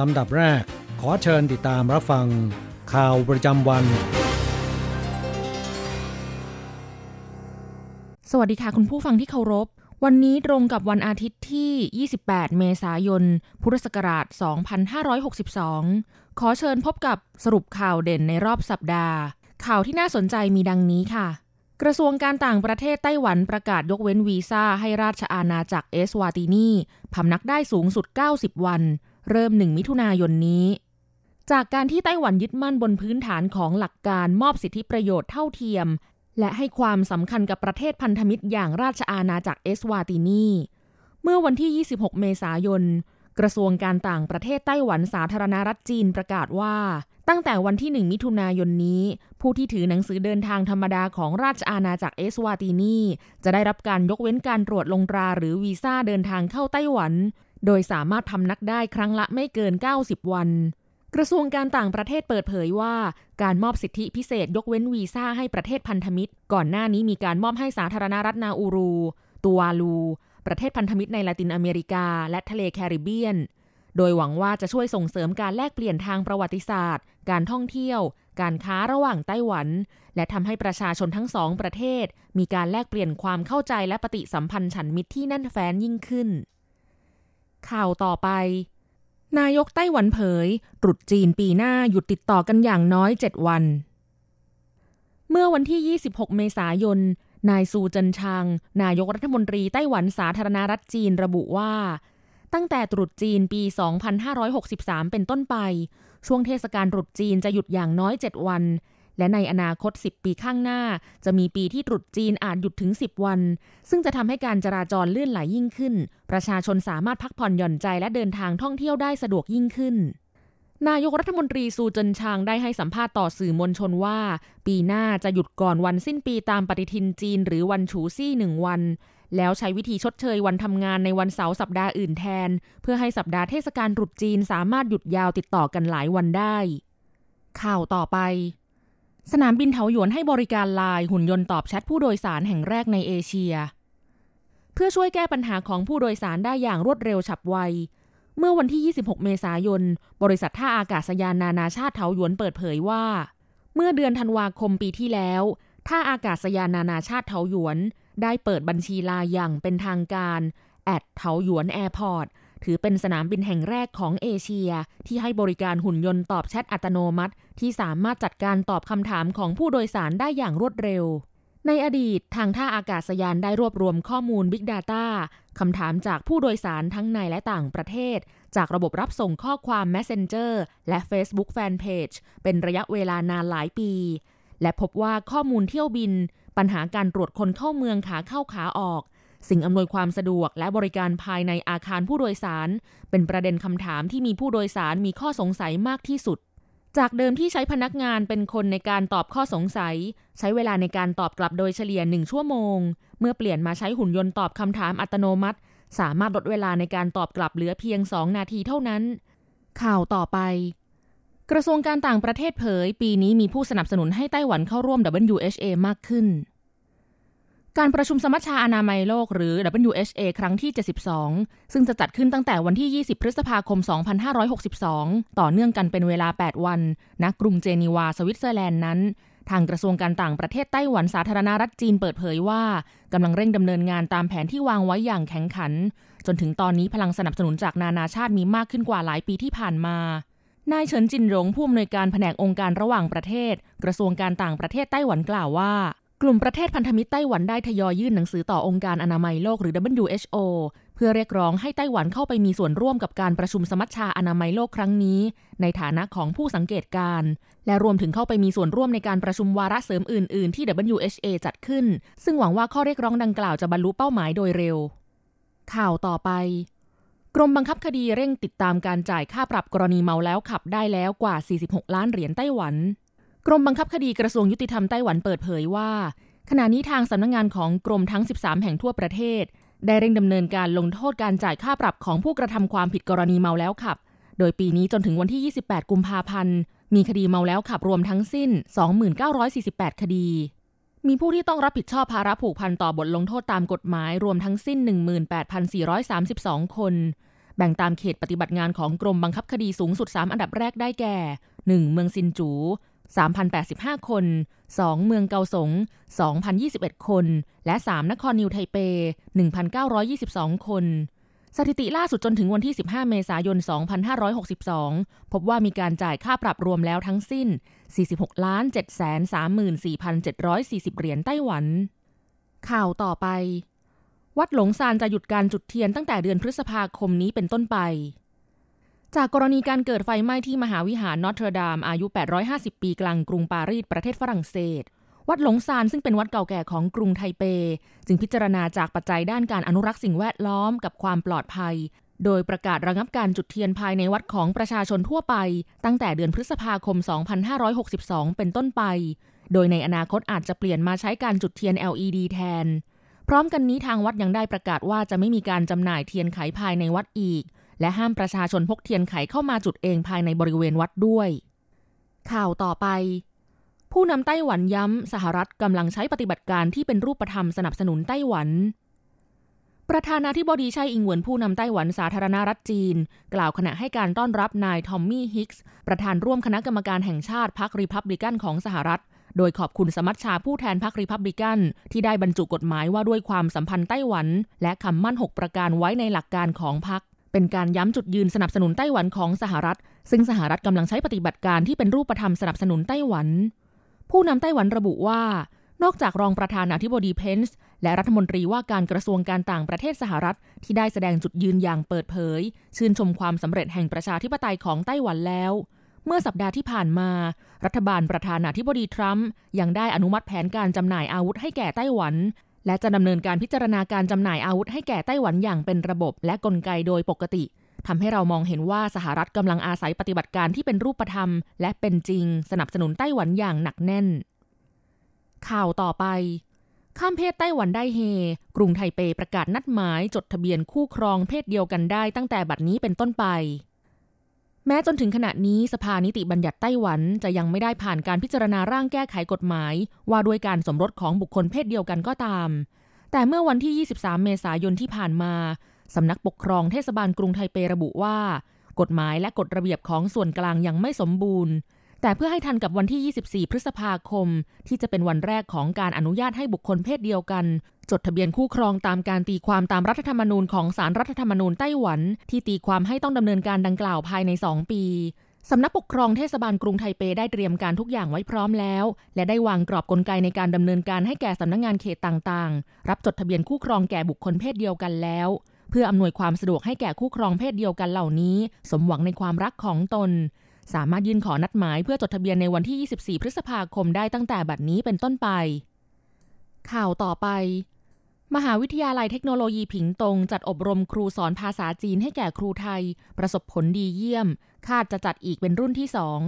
ลำดับแรก ขอเชิญติดตามรับฟัง ข่าวประจำวัน สวัสดีค่ะคุณผู้ฟังที่เคารพ วันนี้ตรงกับวันอาทิตย์ที่ 28 เมษายน พุทธศักราช 2562 ขอเชิญพบกับสรุปข่าวเด่นในรอบสัปดาห์ ข่าวที่น่าสนใจมีดังนี้ค่ะกระทรวงการต่างประเทศไต้หวันประกาศยกเว้นวีซ่าให้ราชอาณาจักรเอสวาตินีพำนักได้สูงสุด 90 วัน เริ่ม 1 มิถุนายนนี้ จากการที่ไต้หวันยึดมั่นบนพื้นฐานของหลักการมอบสิทธิประโยชน์เท่าเทียม และให้ความสำคัญกับประเทศพันธมิตรอย่างราชอาณาจักรเอสวาตินี เมื่อวันที่ 26 เมษายน กระทรวงการต่างประเทศไต้หวันสาธารณรัฐจีนประกาศว่า ตั้งแต่วันที่ 1 มิถุนายนนี้ ผู้ที่ถือหนังสือเดินทางธรรมดาของราชอาณาจักรเอสวาตินี จะได้รับการยกเว้นการตรวจลงตราหรือวีซ่าเดินทางเข้าไต้หวัน โดยสามารถพำนักได้ครั้งละไม่เกิน 90 วัน กระทรวงการต่างประเทศเปิดเผยว่า การมอบสิทธิพิเศษยกเว้นวีซ่าให้ประเทศพันธมิตร ก่อนหน้านี้มีการมอบให้สาธารณรัฐนาอูรู ตูวาลู ประเทศพันธมิตรในละตินอเมริกา และทะเลแคริบเบียน โดยหวังว่าจะช่วยส่งเสริมการแลกเปลี่ยนทางประวัติศาสตร์ การท่องเที่ยว การค้าระหว่างไต้หวัน และทำให้ประชาชนทั้งสองประเทศ มีการแลกเปลี่ยนความเข้าใจและปฏิสัมพันธ์ฉันมิตรที่แน่นแฟ้นยิ่งขึ้น ข่าวต่อไป นายกไต้หวันเผยตรุษจีนปีหน้าหยุดติดต่อกันอย่างน้อย 7 วัน เมื่อวันที่ 26 เมษายน นายซูเจินชางนายกรัฐมนตรีไต้หวันสาธารณรัฐจีนระบุว่า ตั้งแต่ตรุษจีนปี 2563 เป็นต้นไป ช่วงเทศกาลตรุษจีนจะหยุดอย่างน้อย 7 วัน และในอนาคต 10 ปีข้างหน้า จะมีปีที่ตรุษจีนอาจหยุดถึง 10 วัน ซึ่งจะทำให้การจราจรเลื่อนไหลยิ่งขึ้น ประชาชนสามารถพักผ่อนหย่อนใจและเดินทางท่องเที่ยวได้สะดวกยิ่งขึ้นนายกรัฐมนตรีซูเจินชางได้ให้สัมภาษณ์ต่อสื่อมวลชนว่า ปีหน้าจะหยุดก่อนวันสิ้นปีตามปฏิทินจีนหรือวันฉูซี่หนึ่งวัน แล้วใช้วิธีชดเชยวันทำงานในวันเสาร์สัปดาห์อื่นแทน เพื่อให้สัปดาห์เทศกาลตรุษจีนสามารถหยุดยาวติดต่อกันหลายวันได้ ข่าวต่อไป สนามบินเถาหยวนให้บริการไลน์หุ่นยนต์ตอบแชทผู้โดยสารแห่งแรกในเอเชีย เพื่อช่วยแก้ปัญหาของผู้โดยสารได้อย่างรวดเร็วฉับไว เมื่อวันที่ 26 เมษายน บริษัทท่าอากาศยานนานาชาติเถาหยวนเปิดเผยว่า เมื่อเดือนธันวาคมปีที่แล้วท่าอากาศยานนานาชาติเถาหยวน ได้เปิดบัญชีลายอย่างเป็นทางการแอดเถาหยวนแอร์พอร์ต ถือเป็นสนามบินแห่งแรกของเอเชีย ที่ให้บริการหุ่นยนต์ตอบแชทอัตโนมัติ ที่สามารถจัดการตอบคำถามของผู้โดยสารได้อย่างรวดเร็ว ในอดีตทางท่าอากาศยานได้รวบรวมข้อมูล Big Data คำถามจากผู้โดยสารทั้งในและต่างประเทศ จากระบบรับส่งข้อความ Messenger และ Facebook Fanpage เป็นระยะเวลานานหลายปี และพบว่าข้อมูลเที่ยวบิน ปัญหาการตรวจคนเข้าเมืองขาเข้าขาออก สิ่งอำนวยความสะดวกและบริการภายในอาคารผู้โดยสาร เป็นประเด็นคำถามที่มีผู้โดยสารมีข้อสงสัยมากที่สุด จากเดิมที่ใช้พนักงานเป็นคนในการตอบข้อสงสัย ใช้เวลาในการตอบกลับโดยเฉลี่ยหนึ่งชั่วโมง เมื่อเปลี่ยนมาใช้หุ่นยนต์ตอบคำถามอัตโนมัติ สามารถลดเวลาในการตอบกลับเหลือเพียง 2 นาทีเท่านั้น ข่าวต่อไปกระทรวงการต่างประเทศเผย ปีนี้มีผู้สนับสนุนให้ไต้หวันเข้าร่วม WHA มากขึ้น การประชุมสมัชชาอนามัยโลกหรือ WHA ครั้งที่ 72 ซึ่งจะจัดขึ้นตั้งแต่วันที่ 20 พฤษภาคม 2562 ต่อเนื่องกันเป็นเวลา 8 วันณกรุงเจนีวา สวิตเซอร์แลนด์นั้น ทางกระทรวงการต่างประเทศไต้หวันสาธารณรัฐจีนเปิดเผยว่ากำลังเร่งดำเนินงานตามแผนที่วางไว้อย่างแข็งขัน จนถึงตอนนี้พลังสนับสนุนจากนานาชาติมีมากขึ้นกว่าหลายปีที่ผ่านมานายเฉินจินหลงผู้อำนวยการแผนกองค์การระหว่างประเทศ กระทรวงการต่างประเทศไต้หวันกล่าวว่า กลุ่มประเทศพันธมิตรไต้หวันได้ทยอยยื่นหนังสือต่อองค์การอนามัยโลกหรือ WHO เพื่อเรียกร้องให้ไต้หวันเข้าไปมีส่วนร่วมกับการประชุมสมัชชาอนามัยโลกครั้งนี้ ในฐานะของผู้สังเกตการ และรวมถึงเข้าไปมีส่วนร่วมในการประชุมวาระเสริมอื่น ๆ ที่ WHA จัดขึ้น ซึ่งหวังว่าข้อเรียกร้องดังกล่าวจะบรรลุเป้าหมายโดยเร็ว ข่าวต่อไปกรมบังคับคดีเร่งติดตามการจ่ายค่าปรับกรณีเมาแล้วขับได้แล้วกว่า 46 ล้านเหรียญไต้หวัน กรมบังคับคดีกระทรวงยุติธรรมไต้หวันเปิดเผยว่า ขณะนี้ทางสำนักงงานของกรมทั้ง 13 แห่งทั่วประเทศ ได้เร่งดำเนินการลงโทษการจ่ายค่าปรับของผู้กระทำความผิดกรณีเมาแล้วขับ โดยปีนี้จนถึงวันที่ 28 กุมภาพันธ์ มีคดีเมาแล้วขับรวมทั้งสิ้น 2948 คดี มีผู้ที่ต้องรับผิดชอบภาระผูกพันต่อบทลงโทษตามกฎหมายรวมทั้งสิ้น 18,432 คนแบ่งตามเขตปฏิบัติงานของกรมบังคับคดีสูงสุด 3 อันดับแรกได้แก่ 1. เมืองซินจู 3,085 คน 2. เมืองเกาสง 2,021 คน และ 3. นครนิวไทเป 1,922 คน สถิติล่าสุดจนถึงวันที่ 15 เมษายน 2562 พบว่ามีการจ่ายค่าปรับรวมแล้วทั้งสิ้น 46ล้าน734,740 เหรียญไต้หวัน ข่าวต่อไป วัดหลงซานจะหยุดการจุดเทียนตั้งแต่เดือนพฤษภาคมนี้เป็นต้นไป จากกรณีการเกิดไฟไหม้ที่มหาวิหารนอตเทอร์ดามอายุ 850 ปีกลางกรุงปารีสประเทศฝรั่งเศส วัดหลงซานซึ่งเป็นวัดเก่าแก่ของกรุงไทเป จึงพิจารณาจากปัจจัยด้านการอนุรักษ์สิ่งแวดล้อมกับความปลอดภัย โดยประกาศระงับการจุดเทียนภายในวัดของประชาชนทั่วไป ตั้งแต่เดือนพฤษภาคม 2562 เป็นต้นไป โดยในอนาคตอาจจะเปลี่ยนมาใช้การจุดเทียน LED แทน พร้อมกันนี้ทางวัดยังได้ประกาศว่าจะไม่มีการจำหน่ายเทียนไขภายในวัดอีก และห้ามประชาชนพกเทียนไขเข้ามาจุดเองภายในบริเวณวัดด้วย ข่าวต่อไป ผู้นำไต้หวันย้ำสหรัฐกำลังใช้ปฏิบัติการที่เป็นรูปธรรมสนับสนุนไต้หวันประธานาธิบดีไช่อิงเหวินผู้นำไต้หวันสาธารณรัฐจีน กล่าวขณะให้การต้อนรับนายทอมมี่ฮิกส์ประธานร่วมคณะกรรมการแห่งชาติพรรครีพับลิกันของสหรัฐ โดยขอบคุณสมัชชาผู้แทนพรรครีพับลิกัน ที่ได้บรรจุกฎหมายว่าด้วยความสัมพันธ์ไต้หวัน และคำมั่น 6 ประการไว้ในหลักการของพรรค เป็นการย้ำจุดยืนสนับสนุนไต้หวันของสหรัฐ ซึ่งสหรัฐกำลังใช้ปฏิบัติการที่เป็นรูปธรรมสนับสนุนไต้หวัน ผู้นำไต้หวันระบุว่า นอกจากรองประธานาธิบดีเพนส์และรัฐมนตรีว่าการกระทรวงการต่างประเทศสหรัฐ ที่ได้แสดงจุดยืนอย่างเปิดเผย ชื่นชมความสำเร็จแห่งประชาธิปไตยของไต้หวันแล้ว เมื่อสัปดาห์ที่ผ่านมา รัฐบาลประธานาธิบดีทรัมป์ยังได้อนุมัติแผนการจำหน่ายอาวุธให้แก่ไต้หวัน และจะดำเนินการพิจารณาการจำหน่ายอาวุธให้แก่ไต้หวันอย่างเป็นระบบและกลไกโดยปกติทำให้เรามองเห็นว่าสหรัฐกำลังอาศัยปฏิบัติการที่เป็นรูปธรรม และเป็นจริง สนับสนุนไต้หวันอย่างหนักแน่น ข่าวต่อไป ข้ามเพศไต้หวันได้เฮ กรุงไทเปประกาศนัดหมาย จดทะเบียนคู่ครองเพศเดียวกันได้ตั้งแต่บัดนี้เป็นต้นไป แม้จนถึงขณะนี้สภานิติบัญญัติไต้หวันจะยังไม่ได้ผ่านการพิจารณาร่างแก้ไขกฎหมาย ว่าด้วยการสมรสของบุคคลเพศเดียวกันก็ตาม แต่เมื่อวันที่ 23 เมษายนที่ผ่านมาสำนักปกครองเทศบาลกรุงไทเประบุว่า กฎหมายและกฎระเบียบของส่วนกลางยังไม่สมบูรณ์ แต่เพื่อให้ทันกับวันที่ 24 พฤษภาคม ที่จะเป็นวันแรกของการอนุญาตให้บุคคลเพศเดียวกัน จดทะเบียนคู่ครองตามการตีความตามรัฐธรรมนูญของสารรัฐธรรมนูญไต้หวัน ที่ตีความให้ต้องดำเนินการดังกล่าวภายใน 2 ปีสำนักปกครองเทศบาลกรุงไทเปได้เตรียมการทุกอย่างไว้พร้อมแล้ว และได้วางกรอบกลไกในการดำเนินการให้แก่สำนักงงานเขตต่างๆ รับจดทะเบียนคู่ครองแก่บุคคลเพศเดียวกันแล้ว เพื่ออำนวยความสะดวกให้แก่คู่ครองเพศเดียวกันเหล่านี้ สมหวังในความรักของตน สามารถยื่นขอนัดหมายเพื่อจดทะเบียนในวันที่ 24 พฤษภาคมได้ตั้งแต่บัดนี้เป็นต้นไป ข่าวต่อไป มหาวิทยาลัยเทคโนโลยีผิงตง จัดอบรมครูสอนภาษาจีนให้แก่ครูไทย ประสบผลดีเยี่ยม คาดจะจัดอีกเป็นรุ่นที่สอง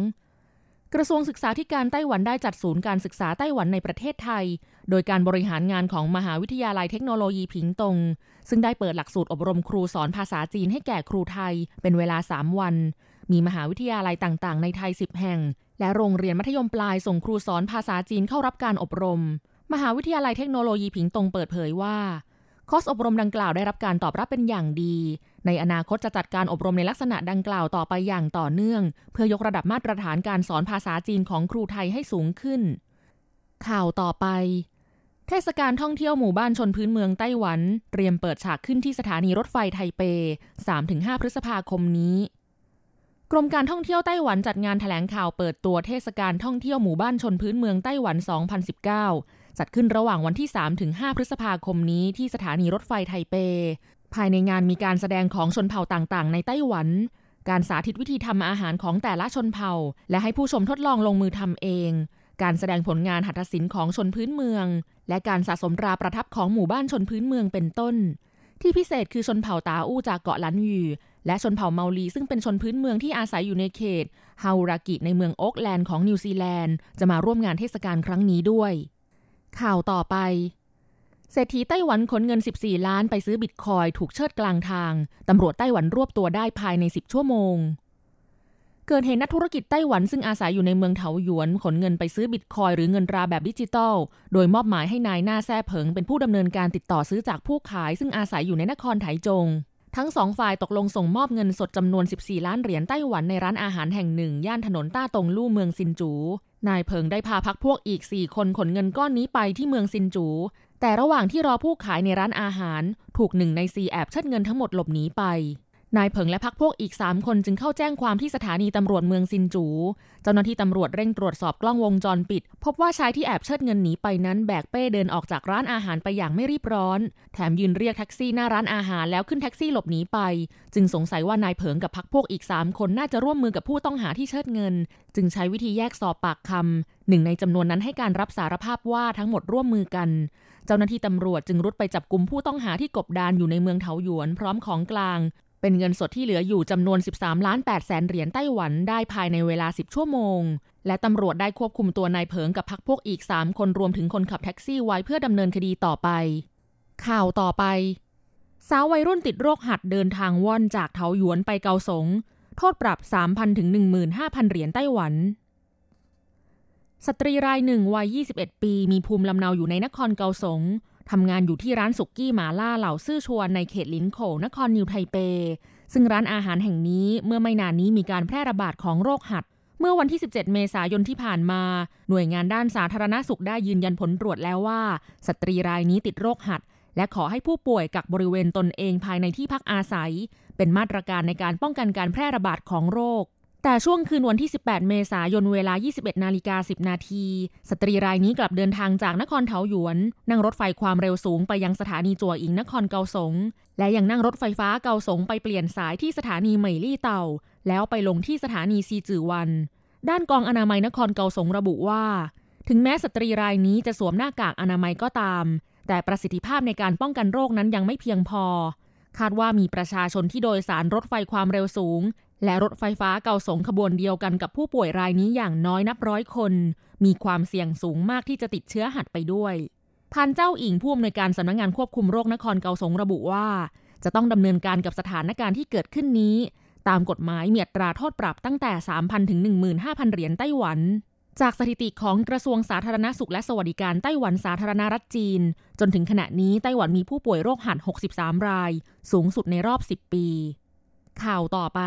กระทรวงศึกษาธิการไต้หวันได้จัดศูนย์การศึกษาไต้หวันในประเทศไทย โดยการบริหารงานของมหาวิทยาลัยเทคโนโลยีผิงตง ซึ่งได้เปิดหลักสูตรอบรมครูสอนภาษาจีนให้แก่ครูไทย เป็นเวลา 3 วัน มีมหาวิทยาลัยต่างๆ ในไทย 10 แห่ง และโรงเรียนมัธยมปลายส่งครูสอนภาษาจีนเข้ารับการอบรม มหาวิทยาลัยเทคโนโลยีผิงตงเปิดเผยว่า คอร์สอบรมดังกล่าวได้รับการตอบรับเป็นอย่างดี ในอนาคตจะจัดการอบรมในลักษณะดังกล่าวต่อไปอย่างต่อเนื่อง เพื่อยกระดับมาตรฐานการสอนภาษาจีนของครูไทยให้สูงขึ้น ข่าวต่อไปเทศกาลท่องเที่ยวหมู่บ้านชนพื้นเมืองไต้หวัน เตรียมเปิดฉากขึ้นที่สถานีรถไฟไทเป 3-5 พฤษภาคมนี้ กรมการท่องเที่ยวไต้หวันจัดงานถแถลงข่าวเปิดตัวเทศกาลท่องเที่ยวหมู่บ้านชนพื้นเมืองไต้หวัน 2019 จัดขึ้นระหว่างวันที่ 3-5 พฤษภาคมนี้ที่สถานีรถไฟไทเป ภายในงานมีการแสดงของชนเผ่าต่างๆ ในไต้หวัน การสาธิตวิธีทำอาหารของแต่ละชนเผ่า และให้ผู้ชมทดลองลงมือทำเอง การแสดงผลงานหัตถศิลป์ของชนพื้นเมือง และการสะสมราประทับของหมู่บ้านชนพื้นเมืองเป็นต้น ที่พิเศษคือชนเผ่าตาอู้จากเกาะลันยู และชนเผ่าเมาลีซึ่งเป็นชนพื้นเมืองที่อาศัยอยู่ในเขตฮาวรากิในเมืองโอ๊กแลนด์ของนิวซีแลนด์จะมาร่วมงานเทศกาลครั้งนี้ด้วย ข่าวต่อไป เศรษฐีไต้หวันขนเงิน 14 ล้านไปซื้อบิตคอยถูกเชิดกลางทาง ตำรวจไต้หวันรวบตัวได้ภายใน 10 ชั่วโมง เกิดเหตุนักธุรกิจไต้หวันซึ่งอาศัยอยู่ในเมืองเถาหยวน ขนเงินไปซื้อบิตคอยหรือเงินราแบบดิจิตอล โดยมอบหมายให้นายหน้าแซ่เผิงเป็นผู้ดำเนินการติดต่อซื้อจากผู้ขาย ซึ่งอาศัยอยู่ในนครไถจง ทั้งสองฝ่ายตกลงส่งมอบเงินสดจำนวน 14 ล้านเหรียญไต้หวันในร้านอาหารแห่งหนึ่ง ย่านถนนต้าตงลู่เมืองซินจู นายเพิงได้พาพักพวกอีก 4 คนขนเงินก้อนนี้ไปที่เมืองซินจู แต่ระหว่างที่รอผู้ขายในร้านอาหาร ถูกหนึ่งในสีแอบเชิดเงินทั้งหมดหลบหนีไป นายเผิงและพักพวกอีก 3 คนจึงเข้าแจ้งความที่สถานีตำรวจเมืองซินจู เจ้าหน้าที่ตำรวจเร่งตรวจสอบกล้องวงจรปิด พบว่าชายที่แอบเชิดเงินหนีไปนั้นแบกเป้เดินออกจากร้านอาหารไปอย่างไม่รีบร้อน แถมยืนเรียกแท็กซี่หน้าร้านอาหารแล้วขึ้นแท็กซี่หลบหนีไป จึงสงสัยว่านายเผิงกับพักพวกอีก 3 คนน่าจะร่วมมือกับผู้ต้องหาที่เชิดเงิน จึงใช้วิธีแยกสอบปากคำหนึ่งในจำนวนนั้นให้การรับสารภาพว่าทั้งหมดร่วมมือกันเจ้าหน้าที่ตำรวจจึงรุดไปจับกลุ่มผู้ต้องหาที่กบดานอยู่ในเมืองเถาหยวนพร้อมของกลาง เป็นเงินสดที่เหลืออยู่จำนวน 13 ล้าน8แสนเหรียญไต้หวันได้ภายในเวลา 10 ชั่วโมง และตำรวจได้ควบคุมตัวนายเผิงกับพักพวกอีก 3 คนรวมถึงคนขับแท็กซี่ไว้เพื่อดำเนินคดีต่อไป ข่าวต่อไป สาววัยรุ่นติดโรคหัดเดินทางว่อนจากเทาหยวนไปเกาสง โทษปรับ 3,000ถึง15,000 เหรียญไต้หวันสตรีรายหนึ่งวัย 21 ปี มีภูมิลำเนาอยู่ในนครเกาสง ทำงานอยู่ที่ร้านสุกี้หมาล่าเหล่าซื่อชวนในเขตลินโขนครนิวไทเป ซึ่งร้านอาหารแห่งนี้เมื่อไม่นานนี้มีการแพร่ระบาดของโรคหัด เมื่อวันที่ 17 เมษายนที่ผ่านมา หน่วยงานด้านสาธารณสุขได้ยืนยันผลตรวจแล้วว่า สตรีรายนี้ติดโรคหัด และขอให้ผู้ป่วยกักบริเวณตนเองภายในที่พักอาศัย เป็นมาตรการในการป้องกันการแพร่ระบาดของโรค แต่ช่วงคืนวันที่ 18 เมษายนเวลา 21 นาฬิกา 10 นาที สตรีรายนี้กลับเดินทางจากนครเทาหยวน นั่งรถไฟความเร็วสูงไปยังสถานีจัวอิงนครเกาสง และยังนั่งรถไฟฟ้าเกาสงไปเปลี่ยนสายที่สถานีเหมยลี่เต่า แล้วไปลงที่สถานีซีจือวัน ด้านกองอนามัยนครเกาสงระบุว่า ถึงแม้สตรีรายนี้จะสวมหน้ากากอนามัยก็ตาม แต่ประสิทธิภาพในการป้องกันโรคนั้นยังไม่เพียงพอคาดว่ามีประชาชนที่โดยสารรถไฟความเร็วสูง และรถไฟฟ้าเก่าสงขบวนเดียวกันกับผู้ป่วยรายนี้อย่างน้อยนับร้อยคน มีความเสี่ยงสูงมากที่จะติดเชื้อหัดไปด้วยพันเจ้าอิงผู้อำนวยการสำนักงงานควบคุมโรคนครเกาสงระบุว่า จะต้องดำเนินการกับสถานการณ์ที่เกิดขึ้นนี้ ตามกฎหมายมีอัตราโทษปรับตั้งแต่ 3,000 ถึง 15,000 เหรียญไต้หวัน จากสถิติของกระทรวงสาธารณสุขและสวัสดิการไต้หวันสาธารณรัฐจีน จนถึงขณะนี้ไต้หวันมีผู้ป่วยโรคหัด 63 ราย สูงสุดในรอบ 10 ปี ข่าวต่อไป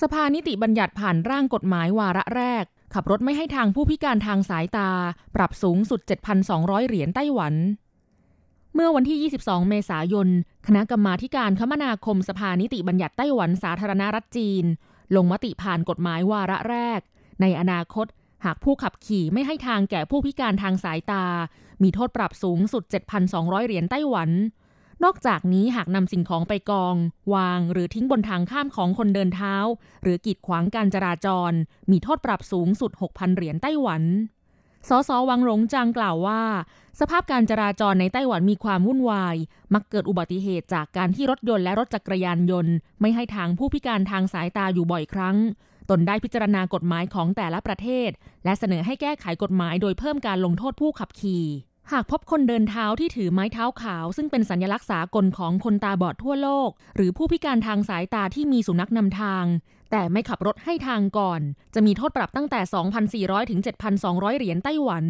สภานิติบัญญัติผ่านร่างกฎหมายวาระแรก ขับรถไม่ให้ทางผู้พิการทางสายตา ปรับสูงสุด 7,200 เหรียญไต้หวัน เมื่อวันที่ 22 เมษายน คณะกรรมาการคมนาคมสภานิติบัญญัติไต้หวันสาธารณรัฐจีน ลงมติผ่านกฎหมายวาระแรก ในอนาคต หากผู้ขับขี่ไม่ให้ทางแก่ผู้พิการทางสายตา มีโทษปรับสูงสุด 7,200 เหรียญไต้หวัน นอกจากนี้หากนำสิ่งของไปกอง วาง หรือทิ้งบนทางข้ามของคนเดินเท้า หรือกีดขวางการจราจร มีโทษปรับสูงสุด 6,000 เหรียญไต้หวัน สสวังหลงจางกล่าวว่า สภาพการจราจรในไต้หวันมีความวุ่นวาย มักเกิดอุบัติเหตุจากการที่รถยนต์และรถจักรยานยนต์ ไม่ให้ทางผู้พิการทางสายตาอยู่บ่อยครั้ง ตนได้พิจารณากฎหมายของแต่ละประเทศ และเสนอให้แก้ไขกฎหมายโดยเพิ่มการลงโทษผู้ขับขี่ หากพบคนเดินเท้าที่ถือไม้เท้าขาว ซึ่งเป็นสัญลักษณ์สากลของคนตาบอดทั่วโลก หรือผู้พิการทางสายตาที่มีสุนัขนำทาง แต่ไม่ขับรถให้ทางก่อน จะมีโทษปรับตั้งแต่ 2,400 ถึง 7,200 เหรียญไต้หวัน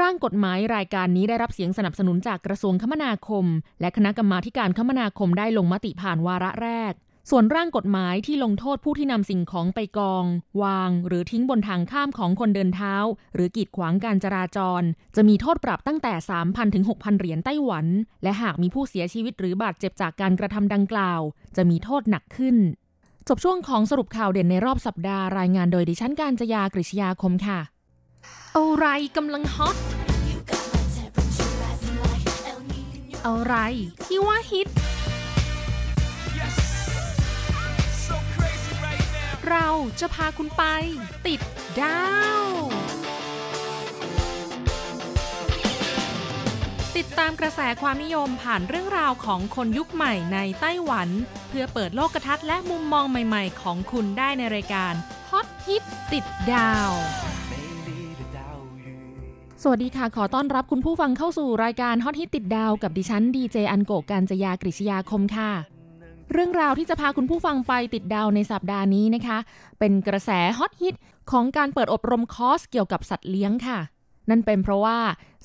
ร่างกฎหมายรายการนี้ได้รับเสียงสนับสนุนจากกระทรวงคมนาคม และคณะกรรมาการคมนาคมได้ลงมติผ่านวาระแรก ส่วนร่างกฎหมายที่ลงโทษผู้ที่นำสิ่งของไปกอง วาง หรือทิ้งบนทางข้ามของคนเดินเท้า หรือกีดขวางการจราจร จะมีโทษปรับตั้งแต่ 3,000 ถึง 6,000 เหรียญไต้หวัน และหากมีผู้เสียชีวิตหรือบาดเจ็บจากการกระทำดังกล่าว จะมีโทษหนักขึ้น จบช่วงของสรุปข่าวเด่นในรอบสัปดาห์รายงานโดยดิฉันการจยากริชยาคมค่ะ อะไรกำลังฮอตอะไรที่ว่าฮิต เราจะพาคุณไป ติดดาว ติดตามกระแสความนิยมผ่านเรื่องราวของคนยุคใหม่ในไต้หวัน เพื่อเปิดโลกทัศน์และมุมมองใหม่ๆ ของคุณได้ในรายการฮอตฮิตติดดาวสวัสดีค่ะ ขอต้อนรับคุณผู้ฟังเข้าสู่รายการฮอตฮิตติดดาวกับดิฉันดีเจอันโกการจยากริชยาคมค่ะ เรื่องราวที่จะพาคุณผู้ฟังไปติดดาวในสัปดาห์นี้นะคะ เป็นกระแสฮอตฮิตของการเปิดอบรมคอร์สเกี่ยวกับสัตว์เลี้ยงค่ะ นั่นเป็นเพราะว่า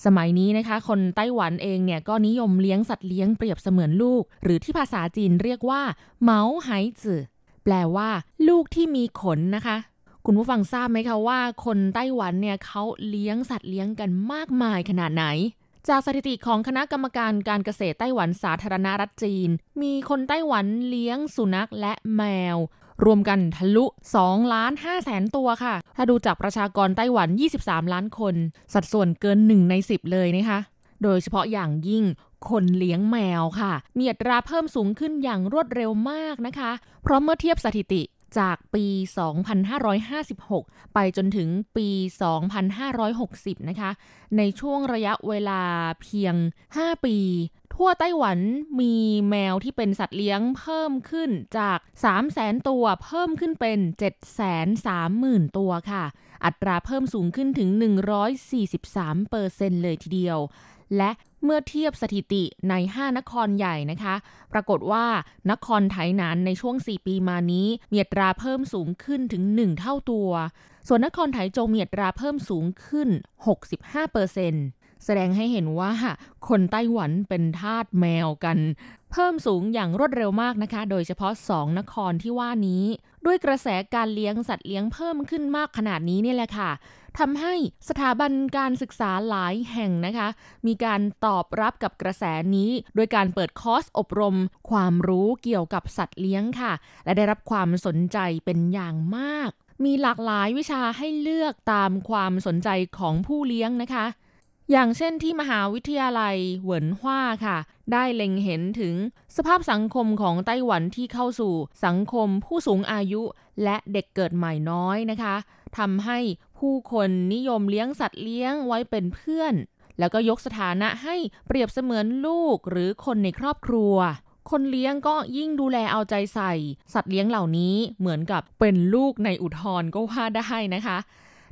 สมัยนี้นะคะ คนไต้หวันเองเนี่ยก็นิยมเลี้ยงสัตว์เลี้ยงเปรียบเสมือนลูก หรือที่ภาษาจีนเรียกว่าเหมาไหจื่อแปลว่าลูกที่มีขนนะคะ คุณผู้ฟังทราบไหมคะว่า คนไต้หวันเนี่ยเขาเลี้ยงสัตว์เลี้ยงกันมากมายขนาดไหน จากสถิติของคณะกรรมการการเกษตรไต้หวันสาธารณรัฐจีน มีคนไต้หวันเลี้ยงสุนัขและแมว รวมกันทะลุ2ล้าน5แสนตัวค่ะ ถ้าดูจากประชากรไต้หวัน 23 ล้านคน สัดส่วนเกิน 1 ใน 10 เลยนะคะ โดยเฉพาะอย่างยิ่งคนเลี้ยงแมวค่ะ มีอัตราเพิ่มสูงขึ้นอย่างรวดเร็วมากนะคะ เพราะเมื่อเทียบสถิติ จากปี 2556 ไปจนถึงปี 2560 นะคะ ในช่วงระยะเวลาเพียง 5 ปี ทั่วไต้หวันมีแมวที่เป็นสัตว์เลี้ยงเพิ่มขึ้นจาก 300,000 ตัวเพิ่มขึ้นเป็น 730,000 ตัวค่ะ อัตราเพิ่มสูงขึ้นถึง 143เปอร์เซ็นเลยทีเดียว และเมื่อเทียบสถิติใน 5 นครใหญ่นะคะ ปรากฏว่านครไถหนานในช่วง 4 ปีมานี้มีอัตราเพิ่มสูงขึ้นถึง 1 เท่าตัว ส่วนนครไถจงมีอัตราเพิ่มสูงขึ้น 65เปอร์เซ็นแสดงให้เห็นว่าคนไต้หวันเป็นทาสแมวกัน เพิ่มสูงอย่างรวดเร็วมากนะคะ โดยเฉพาะ 2 นครที่ว่านี้ ด้วยกระแสการเลี้ยงสัตว์เลี้ยงเพิ่มขึ้นมากขนาดนี้นี่แหละค่ะทำให้สถาบันการศึกษาหลายแห่งนะคะ มีการตอบรับกับกระแสนี้ โดยการเปิดคอร์สอบรม ความรู้เกี่ยวกับสัตว์เลี้ยงค่ะ และได้รับความสนใจเป็นอย่างมาก มีหลากหลายวิชาให้เลือกตามความสนใจของผู้เลี้ยงนะคะ อย่างเช่นที่มหาวิทยาลัยเหวินฮว่าค่ะ ได้เล็งเห็นถึงสภาพสังคมของไต้หวันที่เข้าสู่สังคมผู้สูงอายุและเด็กเกิดใหม่น้อยนะคะทำให้ผู้คนนิยมเลี้ยงสัตว์เลี้ยงไว้เป็นเพื่อน แล้วก็ยกสถานะให้เปรียบเสมือนลูกหรือคนในครอบครัว คนเลี้ยงก็ยิ่งดูแลเอาใจใส่ สัตว์เลี้ยงเหล่านี้เหมือนกับเป็นลูกในอุทธรก็ว่าได้นะคะ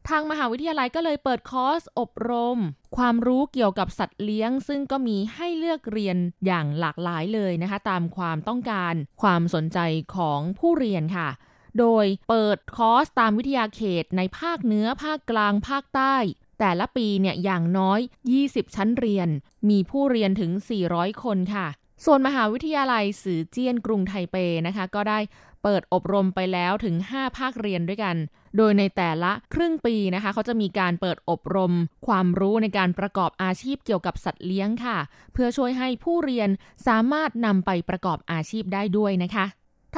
ทางมหาวิทยาลัยก็เลยเปิดคอร์สอบรม ความรู้เกี่ยวกับสัตว์เลี้ยง ซึ่งก็มีให้เลือกเรียนอย่างหลากหลายเลยนะคะ ตามความต้องการความสนใจของผู้เรียนค่ะ โดยเปิดคอร์สตามวิทยาเขตในภาคเหนือภาคกลางภาคใต้ แต่ละปีเนี่ยอย่างน้อย 20 ชั้นเรียน มีผู้เรียนถึง 400 คนค่ะส่วนมหาวิทยาลัยสือเจี้ยนกรุงไทเปนะคะ ก็ได้เปิดอบรมไปแล้วถึง 5 ภาคเรียนด้วยกัน โดยในแต่ละครึ่งปีนะคะ เขาจะมีการเปิดอบรม ความรู้ในการประกอบอาชีพเกี่ยวกับสัตว์เลี้ยงค่ะ เพื่อช่วยให้ผู้เรียนสามารถนำไปประกอบอาชีพได้ด้วยนะคะ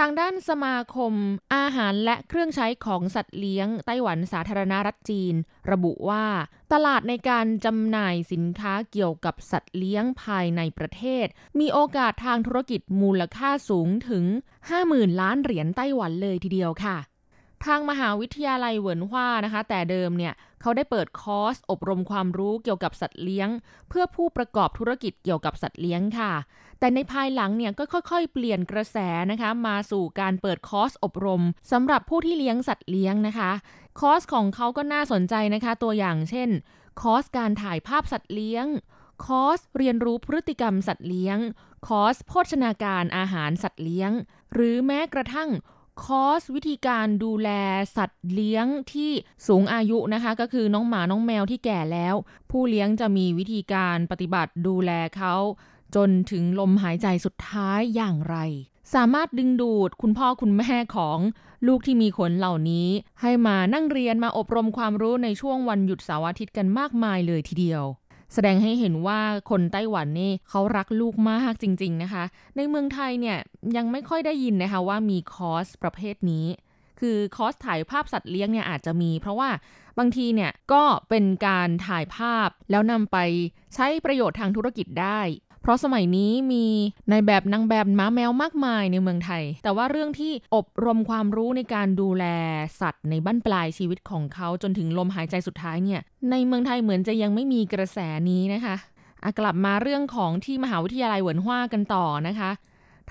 ทางด้านสมาคมอาหารและเครื่องใช้ของสัตว์เลี้ยงไต้หวันสาธารณรัฐจีน ระบุว่า ตลาดในการจำหน่ายสินค้าเกี่ยวกับสัตว์เลี้ยงภายในประเทศ มีโอกาสทางธุรกิจมูลค่าสูงถึง 50,000 ล้านเหรียญไต้หวันเลยทีเดียวค่ะ ทางมหาวิทยาลัยเหวินฮว่านะคะ แต่เดิมเนี่ยเขาได้เปิดคอร์สอบรมความรู้เกี่ยวกับสัตว์เลี้ยง เพื่อผู้ประกอบธุรกิจเกี่ยวกับสัตว์เลี้ยงค่ะ แต่ในภายหลังเนี่ยก็ค่อยๆ เปลี่ยนกระแสนะคะ มาสู่การเปิดคอร์สอบรมสำหรับผู้ที่เลี้ยงสัตว์เลี้ยงนะคะ คอร์สของเขาก็น่าสนใจนะคะ ตัวอย่างเช่น คอร์สการถ่ายภาพสัตว์เลี้ยง คอร์สเรียนรู้พฤติกรรมสัตว์เลี้ยง คอร์สโภชนาการอาหารสัตว์เลี้ยง หรือแม้กระทั่ง คอร์สวิธีการดูแลสัตว์เลี้ยงที่สูงอายุนะคะ ก็คือน้องหมาน้องแมวที่แก่แล้ว ผู้เลี้ยงจะมีวิธีการปฏิบัติดูแลเขาจนถึงลมหายใจสุดท้ายอย่างไร สามารถดึงดูดคุณพ่อคุณแม่ของลูกที่มีขนเหล่านี้ ให้มานั่งเรียนมาอบรมความรู้ในช่วงวันหยุดเสาร์อาทิตย์กันมากมายเลยทีเดียว แสดงให้เห็นว่าคนไต้หวันนี่เขารักลูกมากจริง ๆนะคะ ในเมืองไทยเนี่ยยังไม่ค่อยได้ยินนะคะว่ามีคอร์สประเภทนี้ คือคอร์สถ่ายภาพสัตว์เลี้ยงเนี่ยอาจจะมี เพราะว่าบางทีเนี่ยก็เป็นการถ่ายภาพแล้วนำไปใช้ประโยชน์ทางธุรกิจได้ เพราะสมัยนี้มีในแบบนางแบบม้าแมวมากมายในเมืองไทย แต่ว่าเรื่องที่อบรมความรู้ในการดูแลสัตว์ในบั้นปลายชีวิตของเขาจนถึงลมหายใจสุดท้ายเนี่ยในเมืองไทยเหมือนจะยังไม่มีกระแสนี้นะคะกลับมาเรื่องของที่มหาวิทยาลัยเหวินฮวากันต่อนะคะ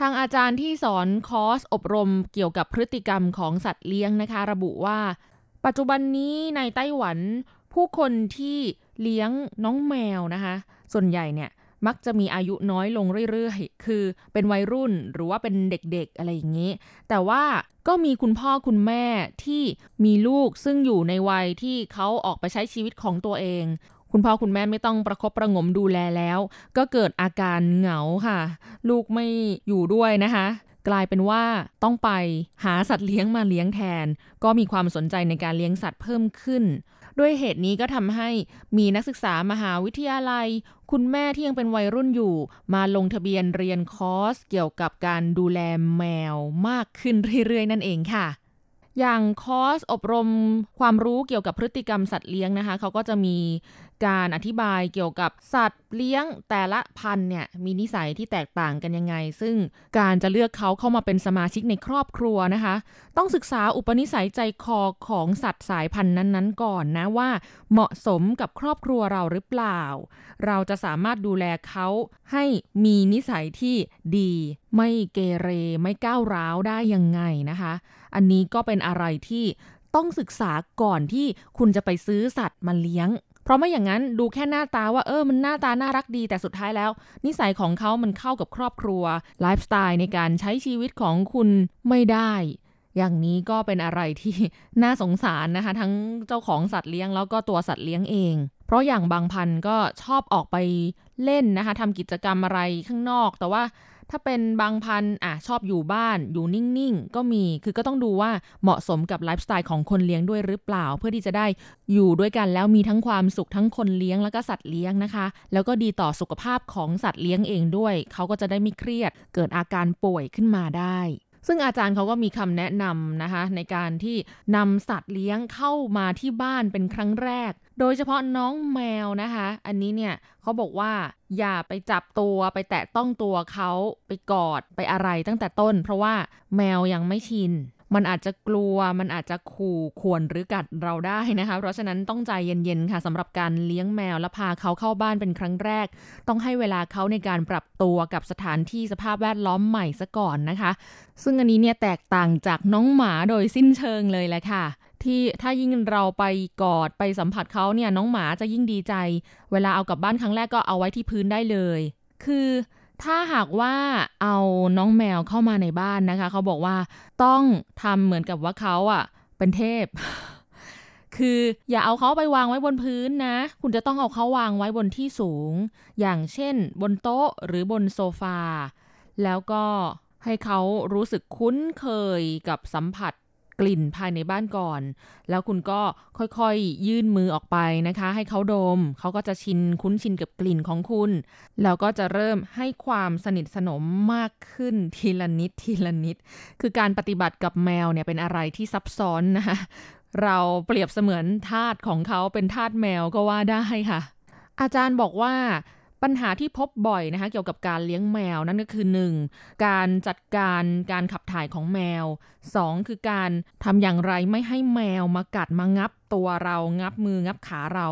ทางอาจารย์ที่สอนคอร์สอบรมเกี่ยวกับพฤติกรรมของสัตว์เลี้ยงนะคะ ระบุว่า ปัจจุบันนี้ในไต้หวัน ผู้คนที่เลี้ยงน้องแมวนะคะ ส่วนใหญ่เนี่ย มักจะมีอายุน้อยลงเรื่อยๆ คือเป็นวัยรุ่นหรือว่าเป็นเด็กๆ อะไรอย่างนี้ แต่ว่าก็มีคุณพ่อคุณแม่ที่มีลูกซึ่งอยู่ในวัยที่เขาออกไปใช้ชีวิตของตัวเอง คุณพ่อคุณแม่ไม่ต้องประครบประงมดูแลแล้ว ก็เกิดอาการเหงาค่ะ ลูกไม่อยู่ด้วยนะคะกลายเป็นว่าต้องไปหาสัตว์เลี้ยงมาเลี้ยงแทน ก็มีความสนใจในการเลี้ยงสัตว์เพิ่มขึ้น ด้วยเหตุนี้ก็ทำให้มีนักศึกษามหาวิทยาลัย คุณแม่ที่ยังเป็นวัยรุ่นอยู่ มาลงทะเบียนเรียนคอร์สเกี่ยวกับการดูแลแมวมากขึ้นเรื่อยๆ นั่นเองค่ะอย่างคอร์สอบรมความรู้เกี่ยวกับพฤติกรรมสัตว์เลี้ยงนะคะ เขาก็จะมี การอธิบายเกี่ยวกับสัตว์เลี้ยงแต่ละพันธุ์เนี่ยมีนิสัยที่แตกต่างกันยังไง ซึ่งการจะเลือกเขาเข้ามาเป็นสมาชิกในครอบครัวนะคะ ต้องศึกษาอุปนิสัยใจคอของสัตว์สายพันธุ์นั้นๆ ก่อนนะว่า เหมาะสมกับครอบครัวเราหรือเปล่า เราจะสามารถดูแลเขาให้มีนิสัยที่ดี ไม่เกเรไม่ก้าวร้าวได้ยังไงนะคะ อันนี้ก็เป็นอะไรที่ต้องศึกษาก่อนที่คุณจะไปซื้อสัตว์มาเลี้ยง เพราะไม่อย่างนั้นดูแค่หน้าตาว่าเออมันหน้าตาน่ารักดีแต่สุดท้ายแล้ว นิสัยของเขามันเข้ากับครอบครัวไลฟ์สไตล์ในการใช้ชีวิตของคุณไม่ได้ อย่างนี้ก็เป็นอะไรที่น่าสงสารนะคะ ทั้งเจ้าของสัตว์เลี้ยงแล้วก็ตัวสัตว์เลี้ยงเอง เพราะอย่างบางพันก็ชอบออกไปเล่นนะคะทำกิจกรรมอะไรข้างนอก แต่ว่า ถ้าเป็นบางพันอะชอบอยู่บ้านอยู่นิ่งๆ ก็มีคือก็ต้องดูว่าเหมาะสมกับไลฟ์สไตล์ของคนเลี้ยงด้วยหรือเปล่า เพื่อที่จะได้อยู่ด้วยกันแล้วมีทั้งความสุขทั้งคนเลี้ยงแล้วก็สัตว์เลี้ยงนะคะ แล้วก็ดีต่อสุขภาพของสัตว์เลี้ยงเองด้วย เขาก็จะได้ไม่เครียด เกิดอาการป่วยขึ้นมาได้ ซึ่งอาจารย์เขาก็มีคำแนะนำนะคะ ในการที่นำสัตว์เลี้ยงเข้ามาที่บ้านเป็นครั้งแรก โดยเฉพาะน้องแมวนะคะ อันนี้เนี่ยเขาบอกว่าอย่าไปจับตัวไปแตะต้องตัวเขาไปกอดไปอะไรตั้งแต่ต้น เพราะว่าแมวยังไม่ชิน มันอาจจะกลัว มันอาจจะขู่ข่วนหรือกัดเราได้นะคะ เพราะฉะนั้นต้องใจเย็นๆค่ะสำหรับการเลี้ยงแมวและพาเขาเข้าบ้านเป็นครั้งแรก ต้องให้เวลาเขาในการปรับตัวกับสถานที่สภาพแวดล้อมใหม่ซะก่อนนะคะ ซึ่งอันนี้เนี่ยแตกต่างจากน้องหมาโดยสิ้นเชิงเลยแหละค่ะที่ถ้ายิ่งเราไปกอดไปสัมผัสเขาเนี่ยน้องหมาจะยิ่งดีใจ เวลาเอากลับบ้านครั้งแรกก็เอาไว้ที่พื้นได้เลย คือ ถ้าหากว่าเอาน้องแมวเข้ามาในบ้านนะคะ เขาบอกว่าต้องทำเหมือนกับว่าเขาอะ เป็นเทพ คืออย่าเอาเขาไปวางไว้บนพื้นนะ คุณจะต้องเอาเขาวางไว้บนที่สูง อย่างเช่น บนโต๊ะหรือบนโซฟา แล้วก็ให้เขารู้สึกคุ้นเคยกับสัมผัส กลิ่นภายในบ้านก่อน แล้วคุณก็ค่อยๆ ยื่นมือออกไปนะคะ ให้เขาดม เขาก็จะชินคุ้นชินกับกลิ่นของคุณ แล้วก็จะเริ่มให้ความสนิทสนมมากขึ้นทีละนิดทีละนิด คือการปฏิบัติกับแมวเนี่ยเป็นอะไรที่ซับซ้อนนะคะเราเปรียบเสมือนทาสของเขาเป็นทาสแมวก็ว่าได้ค่ะ อาจารย์บอกว่า ปัญหาที่พบบ่อยนะคะเกี่ยวกับการเลี้ยงแมวนั่นก็คือ 1. การจัดการการขับถ่ายของแมว 2. คือการทำอย่างไรไม่ให้แมวมากัดมางับตัวเรางับมืองับขาเรา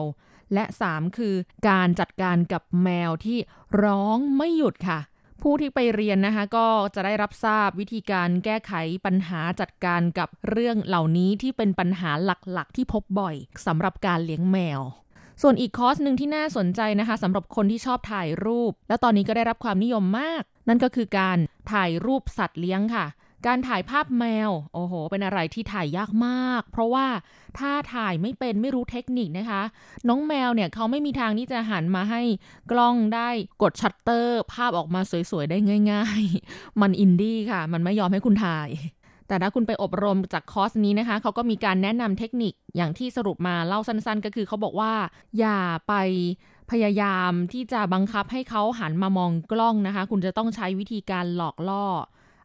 และ 3. คือการจัดการกับแมวที่ร้องไม่หยุดค่ะผู้ที่ไปเรียนนะคะก็จะได้รับทราบวิธีการแก้ไขปัญหาจัดการกับเรื่องเหล่านี้ที่เป็นปัญหาหหลักๆ ที่พบบ่อยสำหรับการเลี้ยงแมว ส่วนอีกคอร์สหนึ่งที่น่าสนใจนะคะสำหรับคนที่ชอบถ่ายรูป และตอนนี้ก็ได้รับความนิยมมาก นั่นก็คือการถ่ายรูปสัตว์เลี้ยงค่ะ การถ่ายภาพแมว โอ้โห เป็นอะไรที่ถ่ายยากมาก เพราะว่าถ้าถ่ายไม่เป็นไม่รู้เทคนิคนะคะ น้องแมวเนี่ยเขาไม่มีทางที่จะหันมาให้กล้องได้กดชัตเตอร์ ภาพออกมาสวยๆได้ง่าย ๆ มันอินดี้ค่ะ มันไม่ยอมให้คุณถ่าย แต่ถ้าคุณไปอบรมจากคอร์สนี้นะคะเขาก็มีการแนะนำเทคนิคอย่างที่สรุปมาเล่าสั้นๆ ก็คือเขาบอกว่า อย่าไปพยายามที่จะบังคับให้เขาหันมามองกล้องนะคะ คุณจะต้องใช้วิธีการหลอกล่อ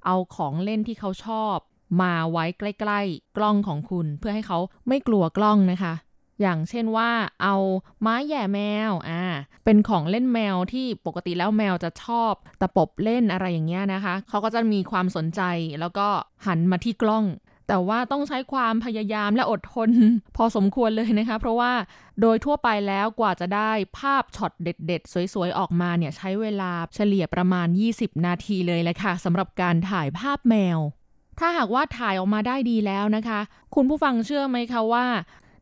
เอาของเล่นที่เขาชอบ มาไว้ใกล้ ๆ กล้องของคุณ เพื่อให้เขาไม่กลัวกล้องนะคะ อย่างเช่นว่าเอาไม้แย่แมวอ่าเป็นของเล่นแมวที่ปกติแล้วแมวจะชอบตะปบเล่นอะไรอย่างเงี้ยนะคะเขาก็จะมีความสนใจแล้วก็หันมาที่กล้อง แต่ว่าต้องใช้ความพยายามและอดทน พอสมควรเลยนะคะ เพราะว่าโดยทั่วไปแล้วกว่าจะได้ภาพช็อตเด็ด ๆ สวย ๆ ออกมาเนี่ยใช้เวลาเฉลี่ยประมาณ 20 นาทีเลยแหละค่ะสำหรับการถ่ายภาพแมวถ้าหากว่าถ่ายออกมาได้ดีแล้วนะคะ คุณผู้ฟังเชื่อไหมคะว่า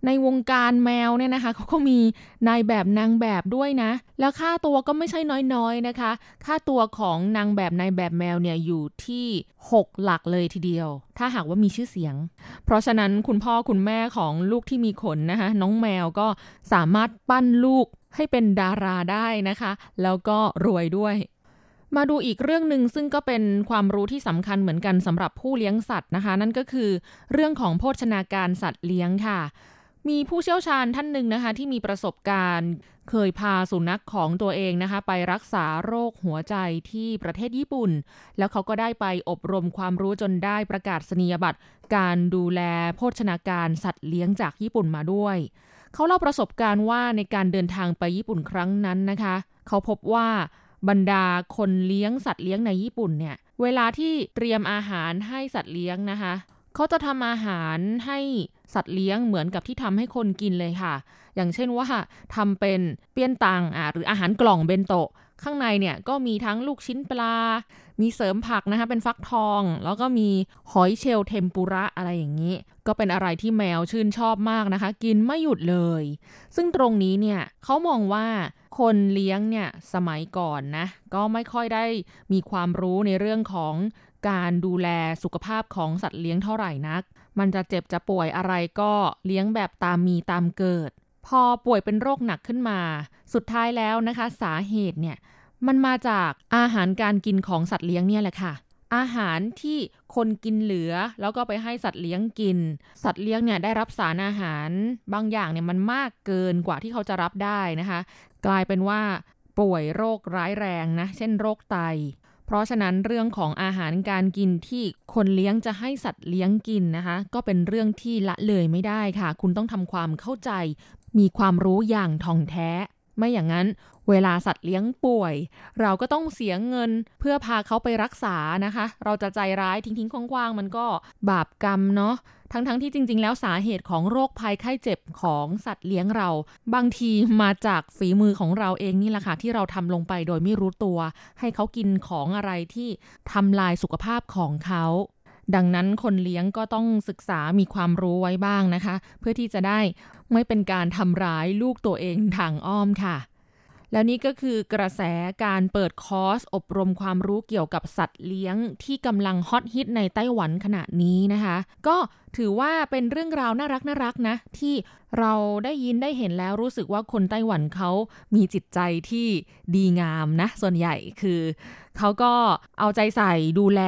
ในวงการแมวเนี่ยนะคะเขาก็มีนายแบบนางแบบด้วยนะ แล้วค่าตัวก็ไม่ใช่น้อยๆนะคะ ค่าตัวของนางแบบนายแบบแมวเนี่ยอยู่ที่ 6 หลักเลยทีเดียว ถ้าหากว่ามีชื่อเสียง เพราะฉะนั้นคุณพ่อคุณแม่ของลูกที่มีขนนะคะน้องแมวก็สามารถปั้นลูกให้เป็นดาราได้นะคะ แล้วก็รวยด้วยมาดูอีกเรื่องหนึ่งซึ่งก็เป็นความรู้ที่สำคัญเหมือนกันสำหรับผู้เลี้ยงสัตว์นะคะ นั่นก็คือเรื่องของโภชนาการสัตว์เลี้ยงค่ะ มีผู้เชี่ยวชาญท่านหนึ่งนะคะที่มีประสบการณ์ เคยพาสุนัขของตัวเองนะคะ ไปรักษาโรคหัวใจที่ประเทศญี่ปุ่น แล้วเขาก็ได้ไปอบรมความรู้จนได้ประกาศนียบัตร การดูแลโภชนาการสัตว์เลี้ยงจากญี่ปุ่นมาด้วย เขาเล่าประสบการณ์ว่าในการเดินทางไปญี่ปุ่นครั้งนั้นนะคะ เขาพบว่าบรรดาคนเลี้ยงสัตว์เลี้ยงในญี่ปุ่นเนี่ยเวลาที่เตรียมอาหารให้สัตว์เลี้ยงนะคะ เขาจะทำอาหารให้ สัตว์เลี้ยงเหมือนกับที่ทำให้คนกินเลยค่ะ อย่างเช่นว่าทำเป็นเปี้ยนตังอ่าหรืออาหารกล่องเบนโตะข้างในเนี่ยก็มีทั้งลูกชิ้นปลา มีเสริมผักนะคะเป็นฟักทอง แล้วก็มีหอยเชลล์เทมปุระอะไรอย่างนี้ ก็เป็นอะไรที่แมวชื่นชอบมากนะคะ กินไม่หยุดเลย ซึ่งตรงนี้เนี่ยเขามองว่าคนเลี้ยงเนี่ยสมัยก่อนนะ ก็ไม่ค่อยได้มีความรู้ในเรื่องของการดูแลสุขภาพของสัตว์เลี้ยงเท่าไหร่นัก มันจะเจ็บจะป่วยอะไรก็เลี้ยงแบบตามมีตามเกิด พอป่วยเป็นโรคหนักขึ้นมา สุดท้ายแล้วนะคะ สาเหตุเนี่ยมันมาจากอาหารการกินของสัตว์เลี้ยงเนี่ยแหละค่ะ อาหารที่คนกินเหลือ แล้วก็ไปให้สัตว์เลี้ยงกิน สัตว์เลี้ยงเนี่ยได้รับสารอาหาร บางอย่างเนี่ยมันมากเกินกว่าที่เขาจะรับได้นะคะ กลายเป็นว่าป่วยโรคร้ายแรงนะ เช่นโรคไต เพราะฉะนั้นเรื่องของอาหารการกินที่คนเลี้ยงจะให้สัตว์เลี้ยงกินนะคะ ก็เป็นเรื่องที่ละเลยไม่ได้ค่ะ คุณต้องทำความเข้าใจ มีความรู้อย่างท่องแท้ ไม่อย่างนั้น เวลาสัตว์เลี้ยงป่วย เราก็ต้องเสียเงินเพื่อพาเขาไปรักษานะคะ เราจะใจร้ายทิ้งๆคว่างๆมันก็บาปกรรมเนาะทั้งๆทที่จริง ๆ แล้วสาเหตุของโรคภัยไข้เจ็บของสัตว์เลี้ยงเรา บางทีมาจากฝีมือของเราเองนี่แหละค่ะที่เราทำลงไปโดยไม่รู้ตัว ให้เขากินของอะไรที่ทำลายสุขภาพของเขาดังนั้นคนเลี้ยงก็ต้องศึกษามีความรู้ไว้บ้างนะคะ เพื่อที่จะได้ไม่เป็นการทำร้ายลูกตัวเองทางอ้อมค่ะ แล้วนี่ก็คือกระแสการเปิดคอร์ส อบรมความรู้เกี่ยวกับสัตว์เลี้ยงที่กำลังฮอตฮิตในไต้หวันขณะนี้นะคะ ก็ถือว่าเป็นเรื่องราวน่ารักน่ารักนะ ที่เราได้ยินได้เห็นแล้วรู้สึกว่าคนไต้หวันเขามีจิตใจที่ดีงามนะ ส่วนใหญ่คือเขาก็เอาใจใส่ดูแล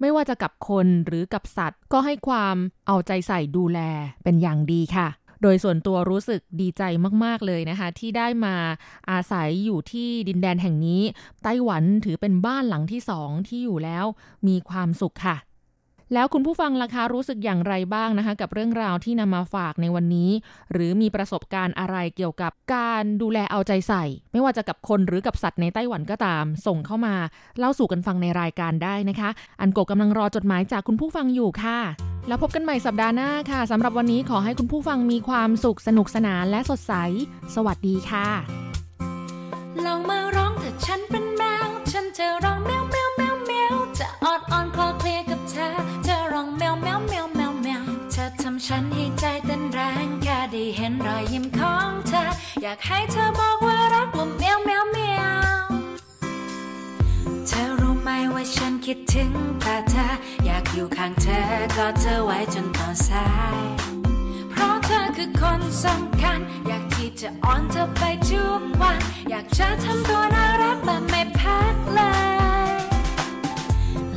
ไม่ว่าจะกับคนหรือกับสัตว์ ก็ให้ความเอาใจใส่ดูแลเป็นอย่างดีค่ะ โดยส่วนตัวรู้สึกดีใจมาก ๆ เลยนะคะ ที่ได้มาอาศัยอยู่ที่ดินแดนแห่งนี้ ไต้หวันถือเป็นบ้านหลังที่สองที่อยู่แล้วมีความสุขค่ะแล้วคุณผู้ฟังล่ะคะรู้สึกอย่างไรบ้างนะคะ กับเรื่องราวที่นำมาฝากในวันนี้ หรือมีประสบการณ์อะไรเกี่ยวกับการดูแลเอาใจใส่ ไม่ว่าจะกับคนหรือกับสัตว์ในไต้หวันก็ตาม ส่งเข้ามา เล่าสู่กันฟังในรายการได้นะคะ อันโกกำลังรอจดหมายจากคุณผู้ฟังอยู่ค่ะ แล้วพบกันใหม่สัปดาห์หน้าค่ะสำหรับวันนี้ขอให้คุณผู้ฟังมีความสุขสนุกสนานและสดใส สวัสดีค่ะลองมาร้องแต่ฉันเป็นแมวฉันจะร้องแมวแมวแมวแมวจะออดอ่อนคลอเคลียกับเธอจะร้องแมวแมวแมวแมวแมวเธอทำฉันให้ใจเต้นแรงแค่ได้เห็นรอยยิ้มของเธอ อยากให้เธอบอกว่ารักว่าแมวแมวแมวาฉันคิดถึงแต่เธอ อยากอยู่ข้างเธอ ก็เธอไว้จนตอนสาย เพราะเธอคือคนสำคัญ อยากที่จะอ้อนเธอไปทุกวัน อยากจะทำตัวน่ารักแบบไม่พักเลย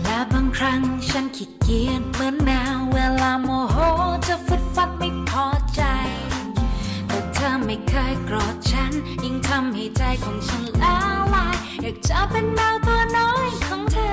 และบางครั้งฉันขี้เกียจเหมือนแมวเวลาโมโหจะฟุดฟัดไม่พอใจ แต่เธอไม่เคยโกรธฉัน ยิ่งทำให้ใจของฉันละลายอยากจะเป็นแมวตัวน้อยของเธอ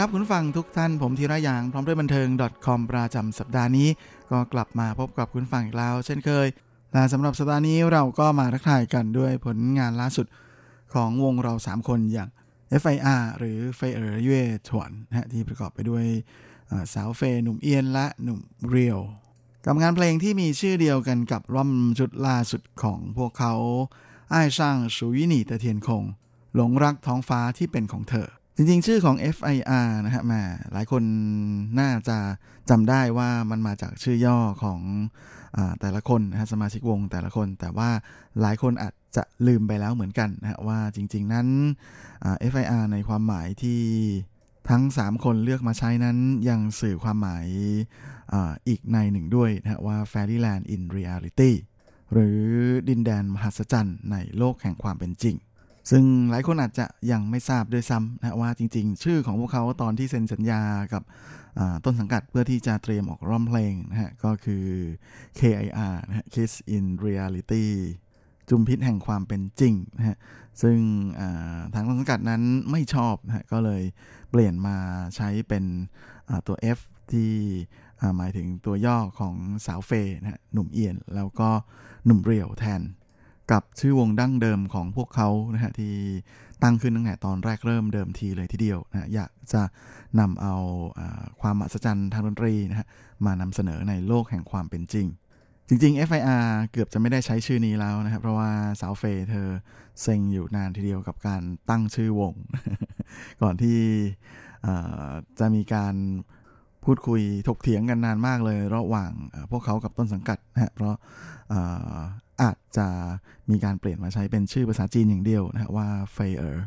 ครับคุณฟังทุกท่านผมธีระยางพร้อมด้วยบันเทิง .com ประจำสัปดาห์นี้ ก็กลับมาพบกับคุณฟังอีกแล้ว เช่นเคยและสำหรับสัปดาห์นี้เราก็มาทักทายกันด้วยผลงานล่าสุดของวงเรา 3 คนอย่าง FIR หรือเฟเออร์เย่ถวนนะที่ประกอบไปด้วยสาวเฟหนุ่มเอียนและหนุ่มเรียวกับงานเพลงที่มีชื่อเดียวกันกับร่อมชุดล่าสุดของพวกเขาไอ้ช่างสูยินีเตเทียนคง หลงรักท้องฟ้าที่เป็นของเธอ จริงๆ ชื่อของ FIR นะฮะมาหลายคนน่าจะจำได้ว่ามันมาจากชื่อย่อของอแต่ละคนนะฮะสมาชิกวงแต่ละคน แต่ว่าหลายคนอาจจะลืมไปแล้วเหมือนกันนะฮะว่าจริงๆนั้น FIR ในความหมายที่ทั้ง 3 คนเลือกมาใช้นั้นยังสื่อความหมายออีกในหนึ่งด้วยนะว่า Fairyland in Reality หรือดินแดนมหัศจรรย์ในโลกแห่งความเป็นจริง ซึ่งหลายคนอาจจะยังไม่ทราบด้วยซ้ำนะว่าจริงๆ ชื่อของพวกเขาตอนที่เซ็นสัญญากับต้นสังกัดเพื่อที่จะเตรียมออกร้องเพลงนะฮะก็คือ KIR นะฮะ Kiss in Reality จุมพิษแห่งความเป็นจริงนะฮะซึ่งทางต้นสังกัดนั้นไม่ชอบนะฮะก็เลยเปลี่ยนมาใช้เป็นตัว F ที่หมายถึงตัวย่อของสาวเฟนะฮะหนุ่มเอียน แล้วก็หนุ่มเรียวแทน กับชื่อวงดั้งเดิมของพวกเขานะฮะที่ตั้งขึ้นตั้งแต่ตอนแรกเริ่มเดิมทีเลยทีเดียวนะอยากจะนำเอาความมหัศจรรย์ทางดนตรีนะฮะมานำเสนอในโลกแห่งความเป็นจริง จริง ๆ FIR เกือบจะไม่ได้ใช้ชื่อนี้แล้วนะครับ เพราะว่าสาวเฟยเธอเซ็งอยู่นานทีเดียวกับการตั้งชื่อวง ก่อนที่จะมีการพูดคุยถกเถียงกันนานมากเลย ระหว่างพวกเขากับต้นสังกัดนะฮะเพราะ อาจจะมีการเปลี่ยนมาใช้เป็นชื่อภาษาจีนอย่างเดียวนะฮะว่าเฟเออร์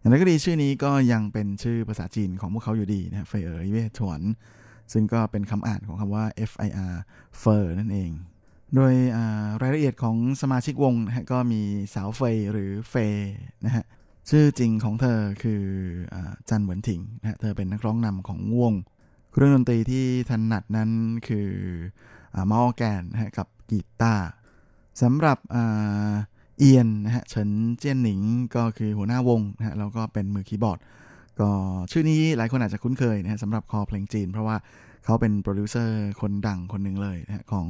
อย่างไรก็ดีชื่อนี้ก็ยังเป็นชื่อภาษาจีนของพวกเขาอยู่ดีนะฮะเฟเออร์เย่ถวนซึ่งก็เป็นคำอ่านของคำว่า FIR เฟอร์นั่นเอง โดยรายละเอียดของสมาชิกวงนะฮะก็มีสาวเฟยหรือเฟยนะฮะชื่อจริงของเธอคืออจันเหวินถิงนะฮะเธอเป็นนักร้องนำของวง เครื่องดนตรีที่ถนัดนั้นคือออแกนนะฮะกับกีตาร์ สำหรับเอียนนะฮะเฉินเจี้ยนหนิงก็คือหัวหน้าวงนะฮะแล้วก็เป็นมือคีย์บอร์ด ก็ชื่อนี้หลายคนอาจจะคุ้นเคยนะฮะสำหรับคอเพลงจีน เพราะว่าเขาเป็นโปรดิวเซอร์คนดังคนหนึ่งเลยนะฮะของ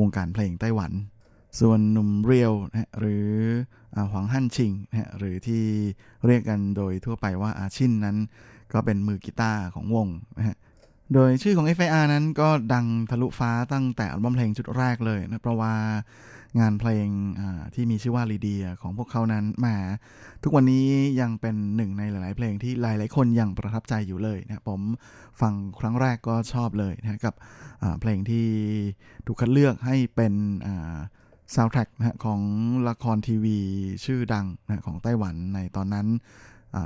วงการเพลงไต้หวัน ส่วนหนุ่มเรียวนะฮะหรือหวังฮั่นชิงนะฮะหรือที่เรียกกันโดยทั่วไปว่าอาชินนั้น ก็เป็นมือกีตาร์ของวงนะฮะโดยชื่อของ FIR นั้นก็ดังทะลุฟ้าตั้งแต่อัลบั้มเพลงชุดแรกเลยนะเพราะว่า งานเพลงที่มีชื่อว่าลีเดียของพวกเขานั้นมาทุกวันนี้ยังเป็นหนึ่งในหลาย ๆ เพลงที่หลาย ๆ คนยังประทับใจอยู่เลยนะผมฟังครั้งแรกก็ชอบเลยนะกับเพลงที่ถูกคัดเลือกให้เป็นซาวด์แทร็กนะของละครทีวีชื่อดังนะของไต้หวันในตอนนั้น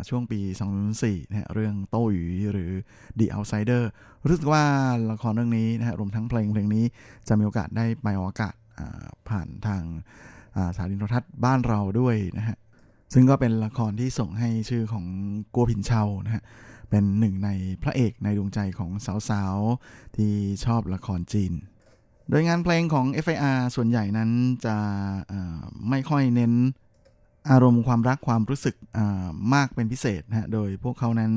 ช่วงปี 2004นะเรื่องโต้หยีหรือ The Outsider รู้สึกว่าละครเรื่องนี้นะฮะรวมทั้งเพลงเพลงนี้จะมีโอกาสได้ไปออกอากาศ ผ่านทางสถานีโทรทัศน์บ้านเราด้วยนะฮะซึ่งก็เป็นละครที่ส่งให้ชื่อของกัวผินเชานะฮะเป็นหนึ่งในพระเอกในดวงใจของสาวๆ ที่ชอบละครจีน โดยงานเพลงของ FIR ส่วนใหญ่นั้นจะไม่ค่อยเน้นอารมณ์ความรักความรู้สึกมากเป็นพิเศษนะฮะ โดยพวกเขานั้น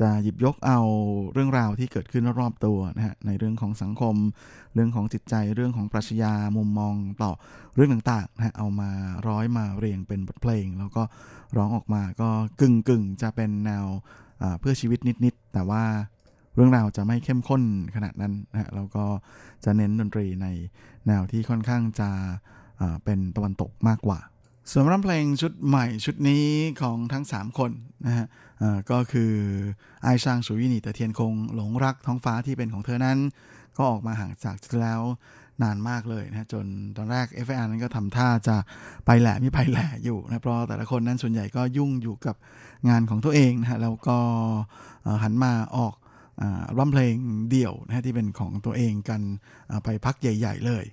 จะหยิบยกเอาเรื่องราวที่เกิดขึ้นรอบตัวนะฮะในเรื่องของสังคม เรื่องของจิตใจเรื่องของปรัชญามุมมองต่อเรื่องต่างๆนะฮะเอามาร้อยมาเรียงเป็นบทเพลง แล้วก็ร้องออกมาก็กึ่งกึ่งจะเป็นแนวเพื่อชีวิตนิดๆ แต่ว่าเรื่องราวจะไม่เข้มข้นขนาดนั้นนะฮะแล้วก็จะเน้นดนตรีในแนวที่ค่อนข้างจะเป็นตะวันตกมากกว่า ส่วนรับเพลงชุดใหม่ชุดนี้ของทั้ง 3 คนนะฮะก็คือไอซางสุยินีต่เทียนคงหลงรักท้องฟ้าที่เป็นของเธอนั้น ก็ออกมาห่างจากแล้วนานมากเลยนะจนตอนแรก f อนั้นก็ทำท่าจะไปแหละไม่ไปแหละอยู่นะเพราะแต่ละคนนั้นส่วนใหญ่ก็ยุ่งอยู่กับงานของตัวเองนะฮะแล้วก็หันมาออกร้องเพลงเดี่ยวนะที่เป็นของตัวเองกันไปพักใหญ่ ๆ เลย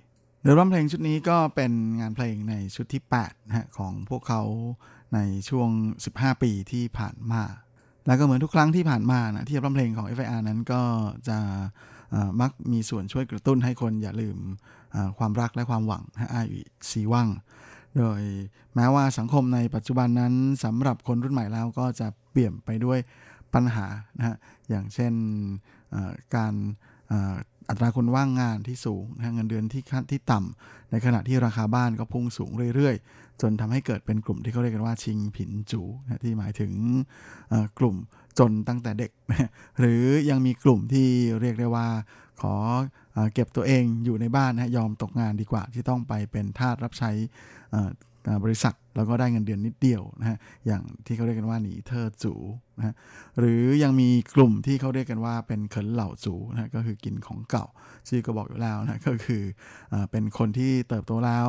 โดยร้องเพลงชุดนี้ก็เป็นงานเพลงในชุดที่8นะฮะของพวกเขาในช่วง 15 ปีที่ผ่านมา แล้วก็เหมือนทุกครั้งที่ผ่านมานะที่ร้องเพลงของ FIR นั้นก็จะมักมีส่วนช่วยกระตุ้นให้คนอย่าลืมความรักและความหวังฮะอายุซีว่างโดยแม้ว่าสังคมในปัจจุบันนั้นสำหรับคนรุ่นใหม่แล้วก็จะเปลี่ยนไปด้วยปัญหานะฮะอย่างเช่นการ อัตราคนว่างงานที่สูงนะเงินเดือนที่ที่ต่ำในขณะที่ราคาบ้านก็พุ่งสูงเรื่อยๆ จนทำให้เกิดเป็นกลุ่มที่เขาเรียกกันว่าชิงผินจูนะที่หมายถึงกลุ่มจนตั้งแต่เด็ก หรือยังมีกลุ่มที่เรียกได้ว่าขอเก็บตัวเองอยู่ในบ้านนะยอมตกงานดีกว่าที่ต้องไปเป็นทาสรับใช้บริษัท แล้วก็ได้เงินเดือนนิดเดียวนะฮะอย่างที่เขาเรียกกันว่าหนีเธอจูนะฮะหรือยังมีกลุ่มที่เขาเรียกกันว่าเป็นเขินเหล่าจูนะก็คือกินของเก่าชื่อก็บอกอยู่แล้วนะก็คืออเป็นคนที่เติบโตแล้ว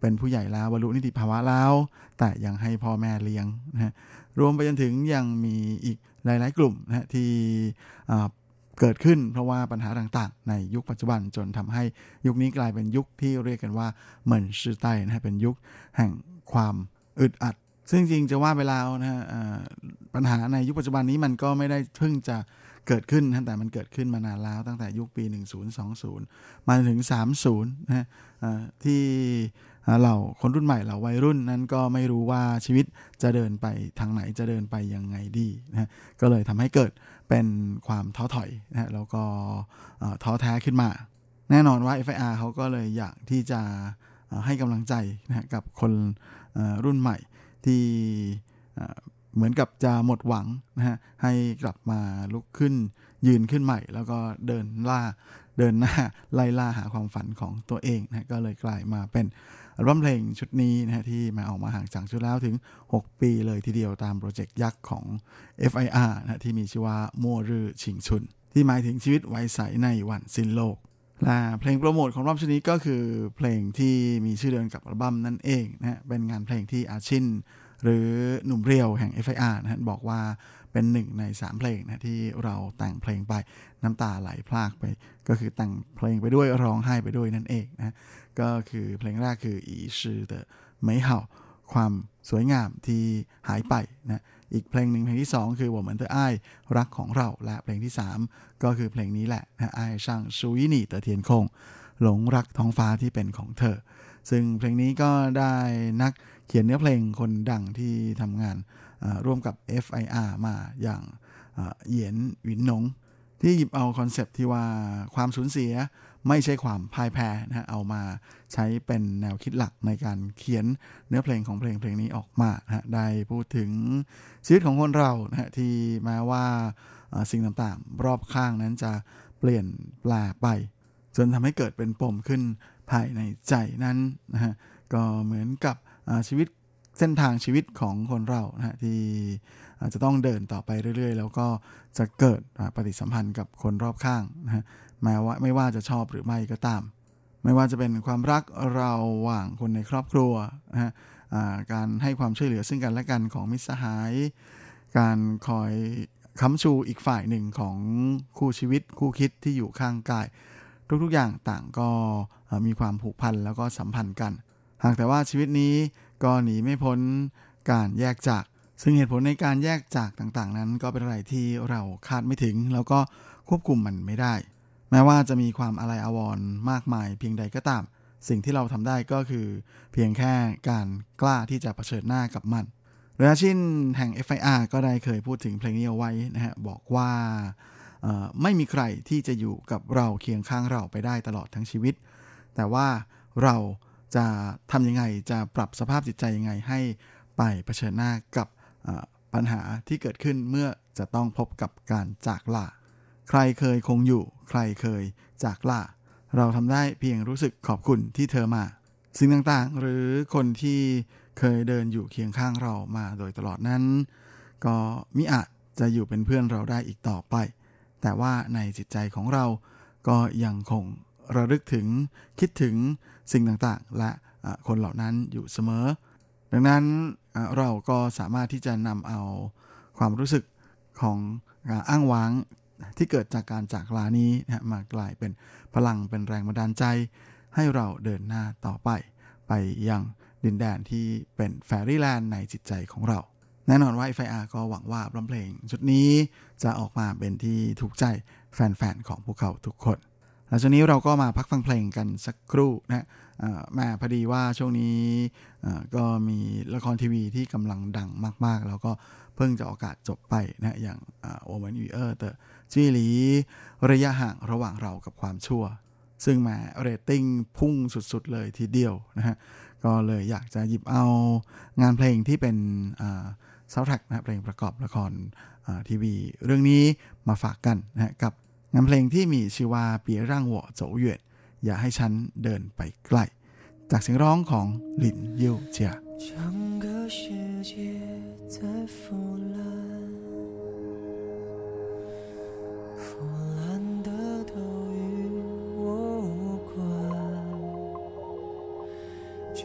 เป็นผู้ใหญ่แล้วบรรลุนิติภาวะแล้ว แต่ยังให้พ่อแม่เลี้ยงนะฮะรวมไปจนถึงยังมีอีกหลาย ๆ กลุ่มนะที่เกิดขึ้นเพราะว่าปัญหาต่างๆ ในยุคปัจจุบันจนทำให้ยุคนี้กลายเป็นยุคที่เรียกกันว่าเหมือนชื่อใต้นะเป็นยุคแห่ง ความอึดอัด ซึ่งจริงจะว่าไปแล้วนะฮะปัญหาในยุคปัจจุบันนี้มันก็ไม่ได้เพิ่งจะเกิดขึ้นนะแต่มันเกิดขึ้นมานานแล้วตั้งแต่ยุคปี 1020 มาถึง 30 นะฮะที่เราคนรุ่นใหม่เราวัยรุ่นนั้นก็ไม่รู้ว่าชีวิตจะเดินไปทางไหนจะเดินไปยังไงดีนะก็เลยทำให้เกิดเป็นความท้อถอยนะแล้วก็ท้อแท้ขึ้นมา แน่นอนว่า FIR เขาก็เลยอยากที่จะให้กำลังใจนะกับคน รุ่นใหม่ที่เหมือนกับจะหมดหวังนะฮะให้กลับมาลุกขึ้นยืนขึ้นใหม่ แล้วก็เดินล่าเดินหน้าไล่ล่าหาความฝันของตัวเองนะก็เลยกลายมาเป็นอัลบั้มเพลงชุดนี้นะฮะที่มาออกมาห่างจากชุดแล้วถึง 6 ปีเลยทีเดียวตามโปรเจกต์ยักษ์ของ FIR นะที่มีชื่อว่ามัวรือชิงชุน ที่หมายถึงชีวิตไว้ใสในวันสิ้นโลก และเพลงโปรโมทของรอบชุดนี้ก็คือเพลงที่มีชื่อเดิมกับอัลบั้มนั่นเองนะฮะเป็นงานเพลงที่อาชินหรือหนุ่มเรียวแห่ง FIR นะฮะบอกว่าเป็นหนึ่งใน 3 เพลงนะที่เราแต่งเพลงไปน้ำตาไหลพลากไป ก็คือแต่งเพลงไปด้วยร้องไห้ไปด้วยนั่นเองนะก็คือเพลงแรกคืออีชื่อเดอไม่เห่าความสวยงามที่หายไปนะ อีกเพลงหนึ่งเพลงที่ 2 คือว่าเหมือนเธออ้ายรักของเราและเพลงที่ 3 ก็คือเพลงนี้แหละอ้ายช่างชูยหนี่เตอเทียนคง หลงรักท้องฟ้าที่เป็นของเธอ ซึ่งเพลงนี้ก็ได้นักเขียนเนื้อเพลงคนดังที่ทำงานร่วมกับ FIR มาอย่างเหยียนหวินหนงที่หยิบเอาคอนเซปที่ว่าความสูญเสียไม่ใช่ความพ่ายแพ้นะฮะเอามาใช้เป็นแนวคิดหลักในการเขียนเนื้อเพลงของเพลงเพลงนี้ออกมานะได้พูดถึง ชีวิตของคนเรานะฮะที่แม้ว่าสิ่งต่างๆ รอบข้างนั้นจะเปลี่ยนแปลไป จนทำให้เกิดเป็นปมขึ้นภายในใจนั้นนะฮะก็เหมือนกับชีวิตเส้นทางชีวิตของคนเรานะฮะที่จะต้องเดินต่อไปเรื่อย ๆ แล้วก็จะเกิดปฏิสัมพันธ์กับคนรอบข้างนะฮะแม้ว่าไม่ว่าจะชอบหรือไม่ก็ตาม ไม่ว่าจะเป็นความรักเราหว่างคนในครอบครัวนะฮะ การให้ความช่วยเหลือซึ่งกันและกันของมิตรสหาย การคอยค้ำชูอีกฝ่ายหนึ่งของคู่ชีวิตคู่คิดที่อยู่ข้างกาย ทุกๆอย่างต่างก็มีความผูกพันแล้วก็สัมพันธ์กัน หากแต่ว่าชีวิตนี้ก็หนีไม่พ้นการแยกจาก ซึ่งเหตุผลในการแยกจากต่างๆ นั้น ก็เป็นอะไรที่เราคาดไม่ถึง แล้วก็ควบคุมมันไม่ได้ แม้ว่าจะมีความอะไรอาวรมากมายเพียงใดก็ตาม สิ่งที่เราทำได้ก็คือเพียงแค่การกล้าที่จะะเผชิญหน้ากับมันเรอาชินแห่ง FIR ก็ได้เคยพูดถึงเพลงนี้เอาไว้นะฮะบอกว่าไม่มีใครที่จะอยู่กับเราเคียงข้างเราไปได้ตลอดทั้งชีวิต แต่ว่าเราจะทำยังไงจะปรับสภาพจิตใจยังไงให้ไปเผชิญหน้ากับปัญหาที่เกิดขึ้นเมื่อจะต้องพบกับการจากลาใครเคยคงอยู่ ใครเคยจากลา เราทำได้เพียงรู้สึกขอบคุณที่เธอมา สิ่งต่างๆ หรือคนที่เคยเดินอยู่เคียงข้างเรามาโดยตลอดนั้น ก็มิอาจจะอยู่เป็นเพื่อนเราได้อีกต่อไป แต่ว่าในจิตใจของเราก็ยังคงระลึกถึงคิดถึงสิ่งต่างๆ และคนเหล่านั้นอยู่เสมอ ดังนั้นเราก็สามารถที่จะนำเอาความรู้สึกของอ้างว้างที่เกิดจากการจากลานี้นะมากลายเป็น พลังเป็นแรงบันดาลใจ ให้เราเดินหน้าต่อไป ไปยังดินแดนที่เป็นแฟรี่แลนด์ในจิตใจของเรา แน่นอนว่าไฟอาก็หวังว่าเพลงชุดนี้จะออกมาเป็นที่ถูกใจแฟนๆของพวกเขาทุกคน หลังจากนี้เราก็มาพักฟังเพลงกันสักครู่นะแม่พอดีว่าช่วงนี้ก็มีละครทีวีที่กำลังดังมาก ๆ แล้วก็เพิ่งจะอวสานจบไปนะอย่างโอเวนวีเออร์เตอร์จี้หลี ระยะห่างระหว่างเรากับความชั่ว ซึ่งแหมเรตติ้งพุ่งสุด ๆ เลยทีเดียวนะฮะก็เลยอยากจะหยิบเอางานเพลงที่เป็นซาวด์แทร็กนะเพลงประกอบละครทีวี เรื่องนี้มาฝากกันนะกับ งานเพลงที่มีชื่อว่าเปียร่างหัวโจเหวียดอย่าให้ฉันเดินไปใกล้ จากเสียงร้องของหลินยิวเจีย整个世界在腐烂，腐烂的都与我无关。这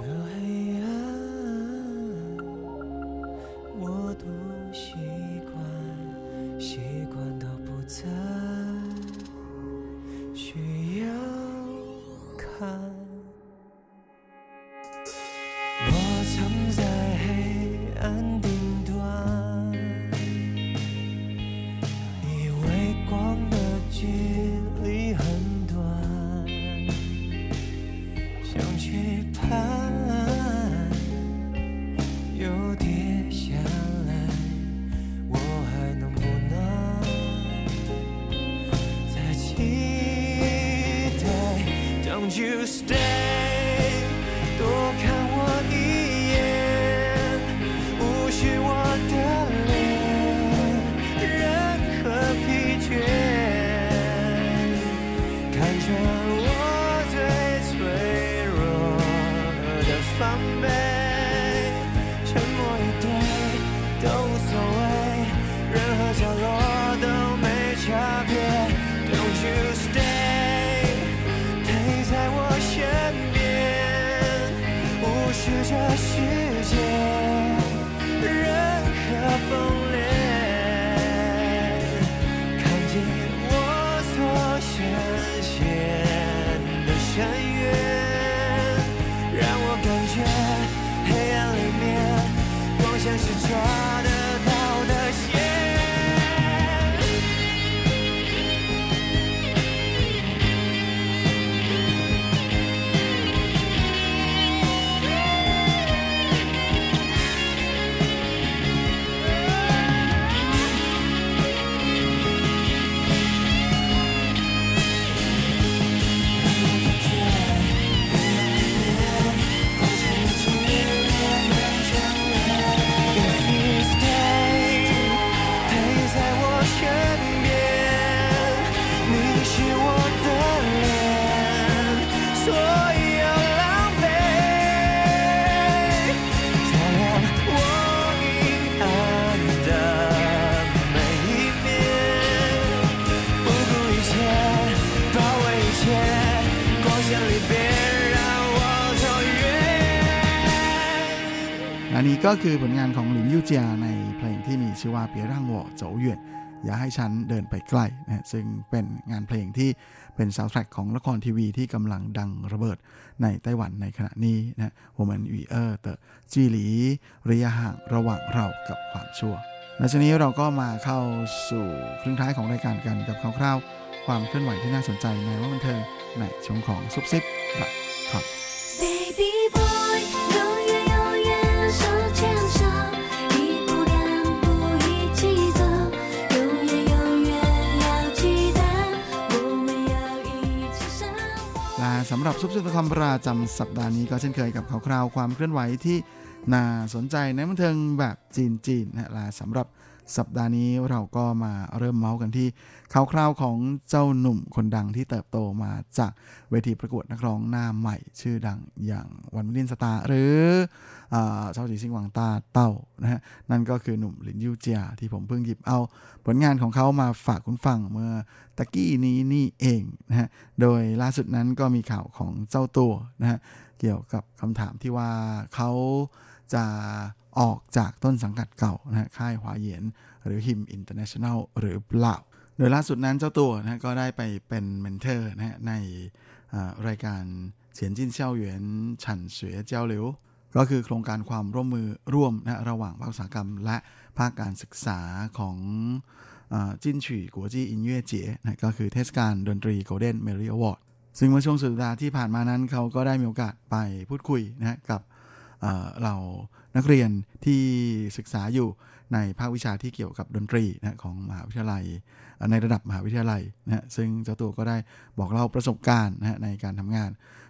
ก็คือผลงานของหลินยูเจียในเพลงที่มีชื่อว่า别让我走远อย่าให้ฉันเดินไปไกลนะซึ่งเป็นงานเพลงที่เป็นซาวด์แทร็กของละครทีวีที่กำลังดังระเบิดในไต้หวันในขณะนี้นะ我们与恶的距离ระยะห่างระหว่างเรากับความชั่วและทีนี้เราก็มาเข้าสู่ครึ่งท้ายของรายการกันกับข่าวคราวความเคลื่อนไหวที่น่าสนใจในแวดวงบันเทิงในช่วงของซุบซิบครับ Baby boy， และสำหรับซุปซิปคอมประจำสัปดาห์นี้ก็เช่นเคยกับข่าวคราวความเคลื่อนไหวที่น่าสนใจในบันเทิงแบบจีนๆนะฮะและสำหรับ สัปดาห์นี้เราก็มาเริ่มเมาส์กันที่ข่าวคราวของเจ้าหนุ่มคนดังที่เติบโตมาจากเวทีประกวดนักร้องหน้าใหม่ ชื่อดังอย่างวันมิลินสตาหรืออเจ้าจีซิงหวังตาเต้านะฮะนั่นก็คือหนุ่มหลินยูเจียที่ผมเพิ่งหยิบเอาผลงานของเขามาฝากคุณฟังเมื่อตะกี้นี้นี่เองนะฮะโดยล่าสุดนั้นก็มีข่าวของเจ้าตัวนะฮะเกี่ยวกับคำถามที่ว่าเขาจะ ออกจากต้นสังกัดเก่านะค่ายหวาเหยียน หรือ HIM International หรือเปล่า โดยล่าสุดนั้นเจ้าตัวนะก็ได้ไปเป็น mentor นะในรายการ前进校园产学交流ก็คือโครงการความร่วมมือร่วมนะระหว่างภาคอุตสาหกรรม และภาคการศึกษาของ金曲国际音乐节 นะก็คือเทศกาลดนตรี Golden Melody Award ซึ่งเมื่อช่วงสุดสัปดาห์ที่ผ่านมานั้นเขาก็ได้มีโอกาสไปพูดคุยนะกับเรา นักเรียนที่ศึกษาอยู่ในภาควิชาที่เกี่ยวกับดนตรีนะของมหาวิทยาลัย ในระดับมหาวิทยาลัยนะซึ่งเจ้าตัวก็ได้บอกเล่าประสบการณ์นะในการทำงาน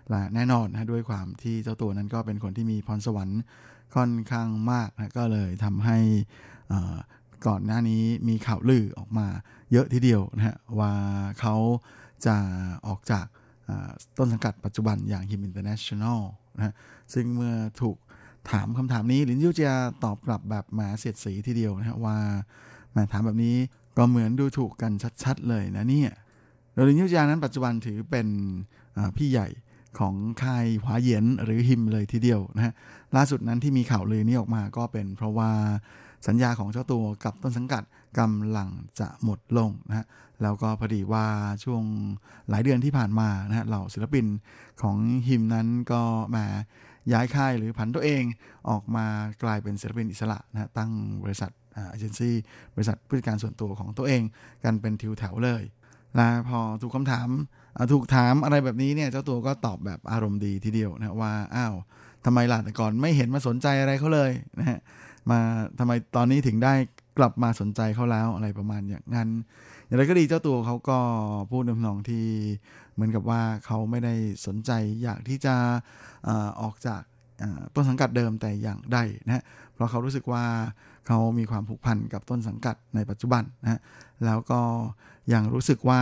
และแน่นอนนะด้วยความที่เจ้าตัวนั้นก็เป็นคนที่มีพรสวรรค์ค่อนข้างมากนะก็เลยทำให้ก่อนหน้านี้มีข่าวลือออกมาเยอะทีเดียวนะฮะว่าเขาจะออกจากต้นสังกัดปัจจุบันอย่าง HIM International นะซึ่งเมื่อถูก ถามคำถามนี้ลินยูเจียตอบกลับแบบหมาเสียดสีทีเดียวนะฮะว่าแหมถามแบบนี้ก็เหมือนดูถูกกันชัดๆเลยนะเนี่ยโดยลินยูเจียนั้นปัจจุบันถือเป็นพี่ใหญ่ของค่ายหวาเยียนหรือ HIM เลยทีเดียวนะฮะล่าสุดนั้นที่มีข่าวลือนี้ออกมาก็เป็นเพราะว่าสัญญาของเจ้าตัวกับต้นสังกัดกำลังจะหมดลงนะฮะแล้วก็พอดีว่าช่วงหลายเดือนที่ผ่านมานะฮะเหล่าศิลปินของฮิมนั้นก็มา ย้ายค่ายหรือผันตัวเองออกมากลายเป็นศิลปินอิสระนะตั้งบริษัทเอเจนซี่บริษัทผู้จัดการส่วนตัวของตัวเองกันเป็นทิวแถวเลยและพอถูกคำถามถูกถามอะไรแบบนี้เนี่ยเจ้าตัวก็ตอบแบบอารมณ์ดีทีเดียวนะว่าอ้าวทำไมล่ะแต่ก่อนไม่เห็นมาสนใจอะไรเขาเลยนะฮะมาทำไมตอนนี้ถึงได้กลับมาสนใจเขาแล้วอะไรประมาณอย่างนั้น อย่างไรก็ดีเจ้าตัวเขาก็พูดในทองที่ เหมือนกับว่าเขาไม่ได้สนใจอยากที่จะออกจากต้นสังกัดเดิมแต่อย่างใดนะฮะเพราะเขารู้สึกว่าเขามีความผูกพันกับต้นสังกัดในปัจจุบันนะฮะแล้วก็ยังรู้สึกว่า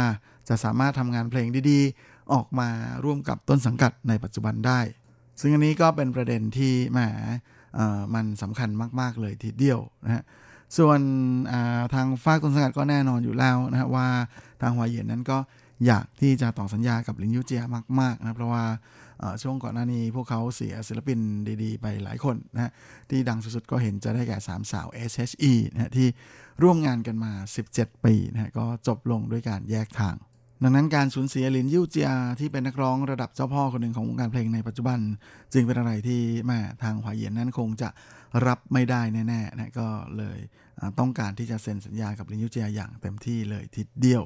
จะสามารถทำงานเพลงดีๆ ออกมาร่วมกับต้นสังกัดในปัจจุบันได้ ซึ่งอันนี้ก็เป็นประเด็นที่แหมมันสำคัญมาก ๆ เลยทีเดียวนะฮะส่วนทางฝากต้นสังกัดก็แน่นอนอยู่แล้วนะฮะว่าทางหวายเย็นนั้นก็ อยากที่จะต่อสัญญากับลินยูเจียมากๆนะเพราะว่าช่วงก่อนหน้านี้พวกเขาเสียศิลปินดีๆ ไปหลายคนนะที่ดังสุดๆก็เห็นจะได้แก่สามสาว SHE นะฮะที่ร่วมงานกันมา 17 ปีนะก็จบลงด้วยการแยกทาง ดังนั้นการสูญเสียลินยูเจียที่เป็นนักร้องระดับเจ้าพ่อคนหนึ่งของวงการเพลงในปัจจุบัน จึงเป็นอะไรที่แม่ทางหวายเย็นนั้นคงจะรับไม่ได้แน่ๆนะก็เลยต้องการที่จะเซ็นสัญญากับลินยูเจียอย่างเต็มที่เลยทีเดียว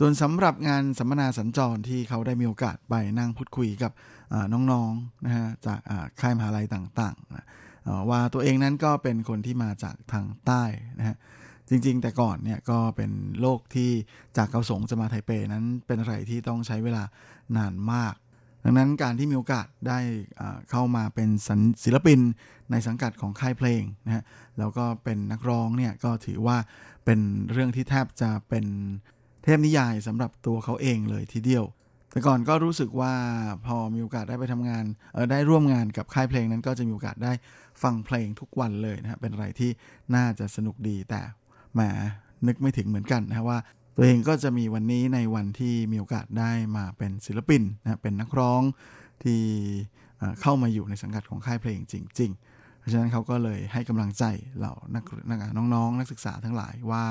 ส่วนสำหรับงานสัมมนาสัญจรที่เขาได้มีโอกาสไปนั่งพูดคุยกับน้องๆนะฮะจากค่ายมหาลัยต่างๆว่าตัวเองนั้นก็เป็นคนที่มาจากทางใต้นะฮะจริงๆ แต่ก่อนเนี่ยก็เป็นโลกที่จากเกาสงจะมาไทเปนั้นเป็นอะไรที่ต้องใช้เวลานานมาก ดังนั้นการที่มีโอกาสได้เข้ามาเป็นศิลปินในสังกัดของค่ายเพลงนะฮะแล้วก็เป็นนักร้องเนี่ยก็ถือว่าเป็นเรื่องที่แทบจะเป็น เทพนิยายสำหรับตัวเขาเองเลยทีเดียว แต่ก่อนก็รู้สึกว่าพอมีโอกาสได้ไปทำงานเออได้ร่วมงานกับค่ายเพลงนั้นก็จะมีโอกาสได้ฟังเพลงทุกวันเลยนะฮะเป็นอะไรที่น่าจะสนุกดีแต่แหมนึกไม่ถึงเหมือนกันนะว่าตัวเองก็จะมีวันนี้ในวันที่มีโอกาสได้มาเป็นศิลปินนะเป็นนักร้องที่เข้ามาอยู่ในสังกัดของค่ายเพลงจริง ๆ เพราะฉะนั้นเขาก็เลยให้กำลังใจเหล่านักนักน้องๆนักศึกษาทั้งหลายว่า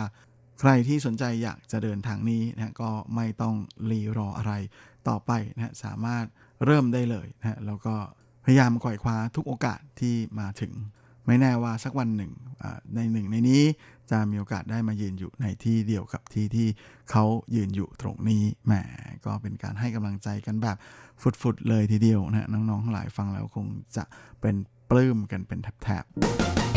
ใครที่สนใจอยากจะเดินทางนี้นะก็ไม่ต้องรีรออะไรต่อไปนะสามารถเริ่มได้เลยนะแล้วก็พยายามก่อยคว้าทุกโอกาสที่มาถึง ไม่แน่ว่าสักวันหนึ่งในหนึ่งในนี้จะมีโอกาสได้มายืนอยู่ในที่เดียวกับที่ที่เขายืนอยู่ตรงนี้แหมก็เป็นการให้กำลังใจกันแบบฟุดๆเลยทีเดียวนะน้องๆทั้งหลายฟังแล้วคงจะเป็นปลื้มกันเป็นแถบๆ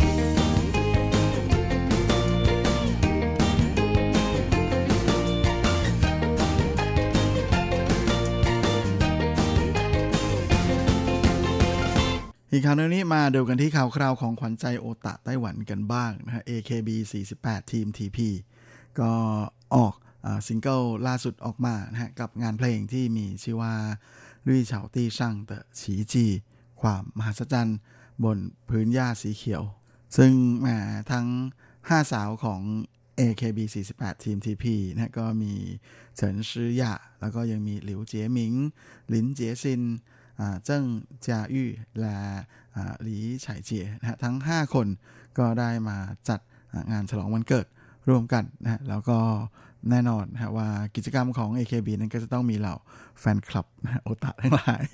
อีกข่าวนึงนี้มาดูกันที่ข่าวคราวของขวัญใจโอตะไต้หวันกันบ้างนะฮะ AKB 48 ทีม TP ก็ออกซิงเกิลล่าสุดออกมานะฮะกับงานเพลงที่มีชื่อว่าลุยเฉาตี้ช่างเตอฉีจี ความมหัศจรรย์บนพื้นหญ้าสีเขียว ซึ่งแหมทั้ง 5 สาวของ AKB 48 ทีม TP นะก็มีเฉินชื่อยะแล้วก็ยังมีหลิวเจี๋ยหมิง หลินเจี๋ยซิน เจิ้งจายู่และหลีไฉเจียนะทั้ง 5 คนก็ได้มาจัดงานฉลองวันเกิดร่วมกันนะแล้วก็แน่นอนนะว่ากิจกรรมของ AKB นั้นก็จะต้องมีเหล่าแฟนคลับนะโอตะทั้งหลาย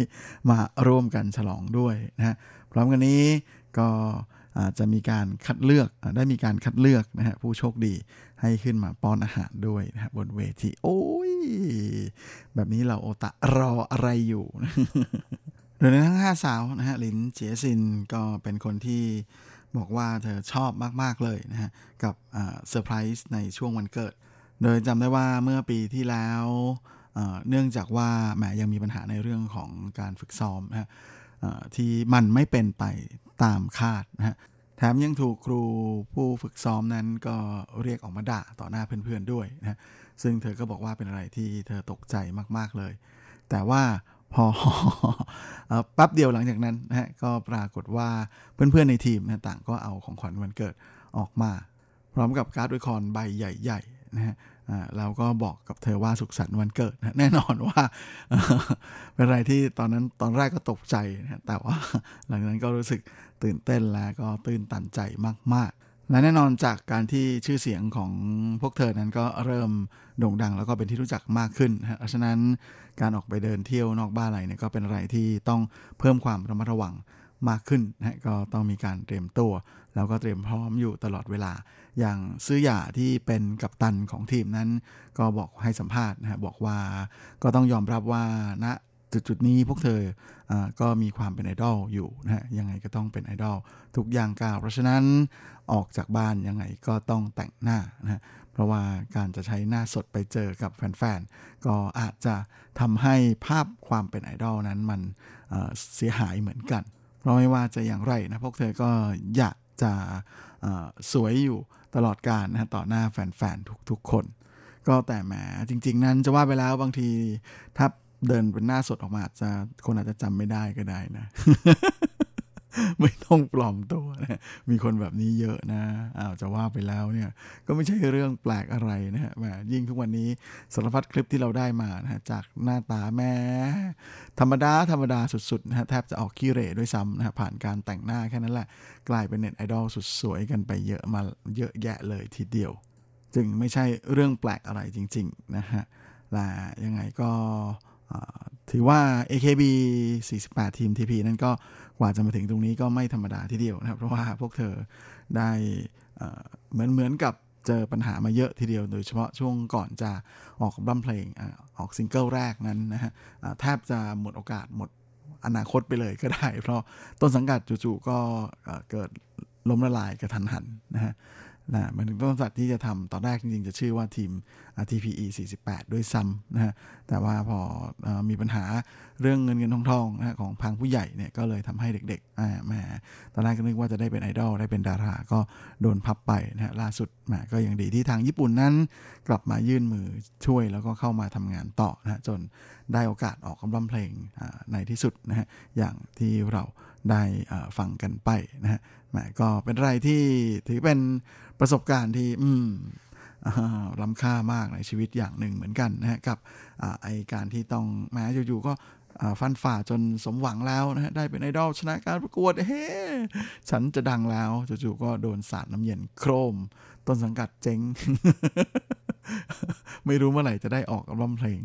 มาร่วมกันฉลองด้วยนะพร้อมกันนี้ก็จะมีการคัดเลือกได้มีการคัดเลือกนะฮะผู้โชคดี ให้ขึ้นมาป้อนอาหารด้วยนะฮะบนเวที โอ้ย แบบนี้เราโอตะรออะไรอยู่โดยในทั้ง5สาวนะฮะลินเจียซินก็เป็นคนที่บอกว่าเธอชอบมาก ๆ เลยนะฮะ กับเซอร์ไพรส์ในช่วงวันเกิด โดยจำได้ว่าเมื่อปีที่แล้วเนื่องจากว่าแหมยังมีปัญหาในเรื่องของการฝึกซ้อมนะฮะที่มันไม่เป็นไปตามคาดนะฮะ แถมยังถูกครูผู้ฝึกซ้อมนั้นก็เรียกออกมาด่าต่อหน้าเพื่อนๆด้วยนะซึ่งเธอก็บอกว่าเป็นอะไรที่เธอตกใจมากๆเลย แต่ว่าพอแป๊บเดียวหลังจากนั้นนะฮะก็ปรากฏว่าเพื่อนๆในทีมนะต่างก็เอาของขวัญวันเกิดออกมา พร้อมกับการ์ดวยคอนใบใหญ่ๆนะฮะ เราก็บอกกับเธอว่าสุขสันต์วันเกิดนะแน่นอนว่าเป็นอะไรที่ตอนนั้นตอนแรกก็ตกใจนะแต่ว่าหลังนั้นก็รู้สึกตื่นเต้นแล้วก็ตื่นตันใจมาก ๆ และแน่นอนจากการที่ชื่อเสียงของพวกเธอนั้นก็เริ่มโด่งดังแล้วก็เป็นที่รู้จักมากขึ้นเพราะฉะนั้นการออกไปเดินเที่ยวนอกบ้านอะไรเนี่ยก็เป็นอะไรที่ต้องเพิ่มความระมัดระวัง มากขึ้นนะก็ต้องมีการเตรียมตัว แล้วก็เตรียมพร้อมอยู่ตลอดเวลา อย่างซื้อหย่าที่เป็นกัปตันของทีมนั้น ก็บอกให้สัมภาษณ์นะบอกว่าก็ต้องยอมรับว่าณนะจุดๆนี้พวกเธออก็มีความเป็นไอดอลอยู่นะฮะยังไงก็ต้องเป็นไอดอลทุกอย่างก้าวเพราะฉะนั้นออกจากบ้านยังไงก็ต้องแต่งหน้านะฮะเพราะว่าการจะใช้หน้าสดไปเจอกับแฟนๆ ก็อาจจะทำให้ภาพความเป็นไอดอลนั้นมันเเสียหายเหมือนกัน เพราะไม่ว่าจะอย่างไรนะพวกเธอก็อยากจะสวยอยู่ตลอดการนะต่อหน้าแฟนๆทุกๆคน ก็แต่แหมจริง ๆ นั้นจะว่าไปแล้วบางทีถ้าเดินเป็นหน้าสดออกมาจะคนอาจจะจำไม่ได้ก็ได้นะ ไม่ต้องปลอมตัวนะมีคนแบบนี้เยอะนะอ้าวจะว่าไปแล้วเนี่ยก็ไม่ใช่เรื่องแปลกอะไรนะฮะยิ่งทุกวันนี้สารพัดคลิปที่เราได้มานะฮะจากหน้าตาแม่ธรรมดาธรรมดาสุดๆนะฮะแทบจะออกขี้เร่ด้วยซ้ำนะฮะผ่านการแต่งหน้าแค่นั้นแหละ กลายเป็นเน็ตไอดอลสุดสวยกันไปเยอะมาเยอะแยะเลยทีเดียว จึงไม่ใช่เรื่องแปลกอะไรจริง ๆ นะฮะและยังไงก็ถือว่า AKB 48 ทีม TP นั้นก็ กว่าจะมาถึงตรงนี้ก็ไม่ธรรมดาทีเดียวนะครับ เพราะว่าพวกเธอได้เหมือนเหมือนกับเจอปัญหามาเยอะทีเดียว โดยเฉพาะช่วงก่อนจะออกบัมเพลงออกซิงเกิลแรกนั้นนะฮะแทบจะหมดโอกาสหมดอนาคตไปเลยก็ได้ เพราะต้นสังกัดจู่ๆก็เกิดล้มละลายกระทันหันนะฮะ นะมันถึงต้นสัตว์ที่จะทำตอนแรกจริงๆ จะชื่อว่าทีม TPE 48 ด้วยซ้ำนะฮะแต่ว่าพออมีปัญหาเรื่องเงินเงินทองทองนะของพังผู้ใหญ่เนี่ยก็เลยทำให้เด็กๆแหมตอนแรกก็นึกว่าจะได้เป็นไอดอลได้เป็นดารา ก็โดนพับไปนะฮะล่าสุดแหมก็ยังดีที่ทางญี่ปุ่นนั้น กลับมายื่นมือช่วยแล้วก็เข้ามาทำงานต่อนะฮะจนได้โอกาสออกกำลังเพลงในที่สุดนะฮะอย่างที่เราได้ฟังกันไปนะฮะแหมก็เป็นอะไรที่ถือเป็น ประสบการณ์ที่ อืมล้ำค่ามากในชีวิตอย่างหนึ่งเหมือนกันนะฮะกับไอการที่ต้องแม้อยู่ๆก็ฟันฝ่าจนสมหวังแล้วนะฮะได้เป็นไอดอลชนะการประกวดเฮ้ฉันจะดังแล้วจู่ๆก็โดนสาดน้ำเย็นโครม ต้นสังกัดเจ๊ง ไม่รู้เมื่อไหร่จะได้ออกอัลบั้มเพลง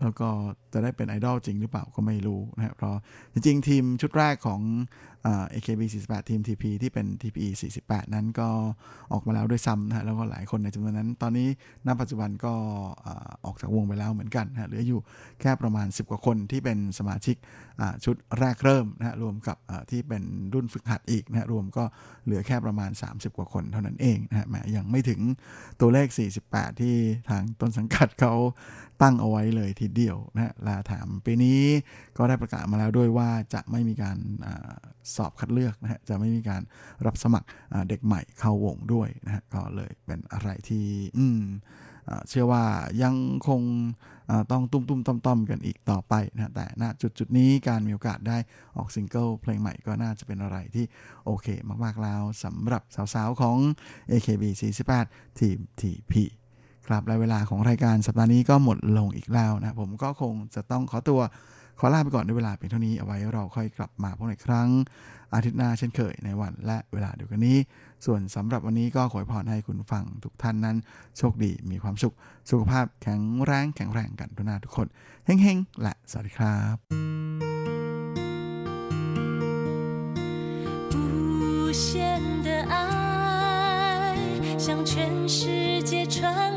แล้วก็จะได้เป็นไอดอลจริงหรือเปล่าก็ไม่รู้นะครับเพราะจริงๆ ทีมชุดแรกของ AKB 48 ทีม TP ที่เป็น TPE 48 นั้นก็ออกมาแล้วด้วยซ้ำนะฮะแล้วก็หลายคนในจำนวนนั้น ตอนนี้ณปัจจุบันก็ออกจากวงไปแล้วเหมือนกันนะเหลืออยู่แค่ประมาณ 10 กว่าคนที่เป็นสมาชิกชุดแรกเริ่มนะฮะรวมกับที่เป็นรุ่นฝึกหัดอีกนะฮะรวมก็เหลือแค่ประมาณ 30 กว่าคนเท่านั้นเองนะฮะยังไม่ถึงตัวเลข 48 ที่ทางต้นสังกัดเขาตั้งเอาไว้เลยทีเดียวนะฮะลาถามปีนี้ก็ได้ประกาศมาแล้วด้วยว่าจะไม่มีการสอบคัดเลือกนะฮะจะไม่มีการรับสมัครเด็กใหม่เข้าวงด้วยนะฮะก็เลยเป็นอะไรที่อืมเชื่อว่ายังคงต้องตุ้มตุ้มต่อมต่อมกันอีกต่อไปนะแต่ณจุดจุดนี้การมีโอกาสได้ออกซิงเกิลเพลงใหม่ก็น่าจะเป็นอะไรที่โอเคมาก ๆ แล้วสำหรับสาว ๆ ของ AKB48 ทีม TP ครับและเวลาของรายการสัปดาห์นี้ก็หมดลงอีกแล้วนะผมก็คงจะต้องขอตัว ขอลาไปก่อนด้วยเวลาเพียงเท่านี้เอาไว้เราค่อยกลับมาพบอีกครั้ง อาทิตย์หน้าเช่นเคยในวันและเวลาเดียวกันนี้ ส่วนสำหรับวันนี้ก็ขอพรให้คุณฟังทุกท่านนั้น โชคดีมีความสุข สุขภาพแข็งแรงแข็งแรงกันทุกนาทุกคนเฮ้งๆและสวัสดีครับ不 向全世界传开。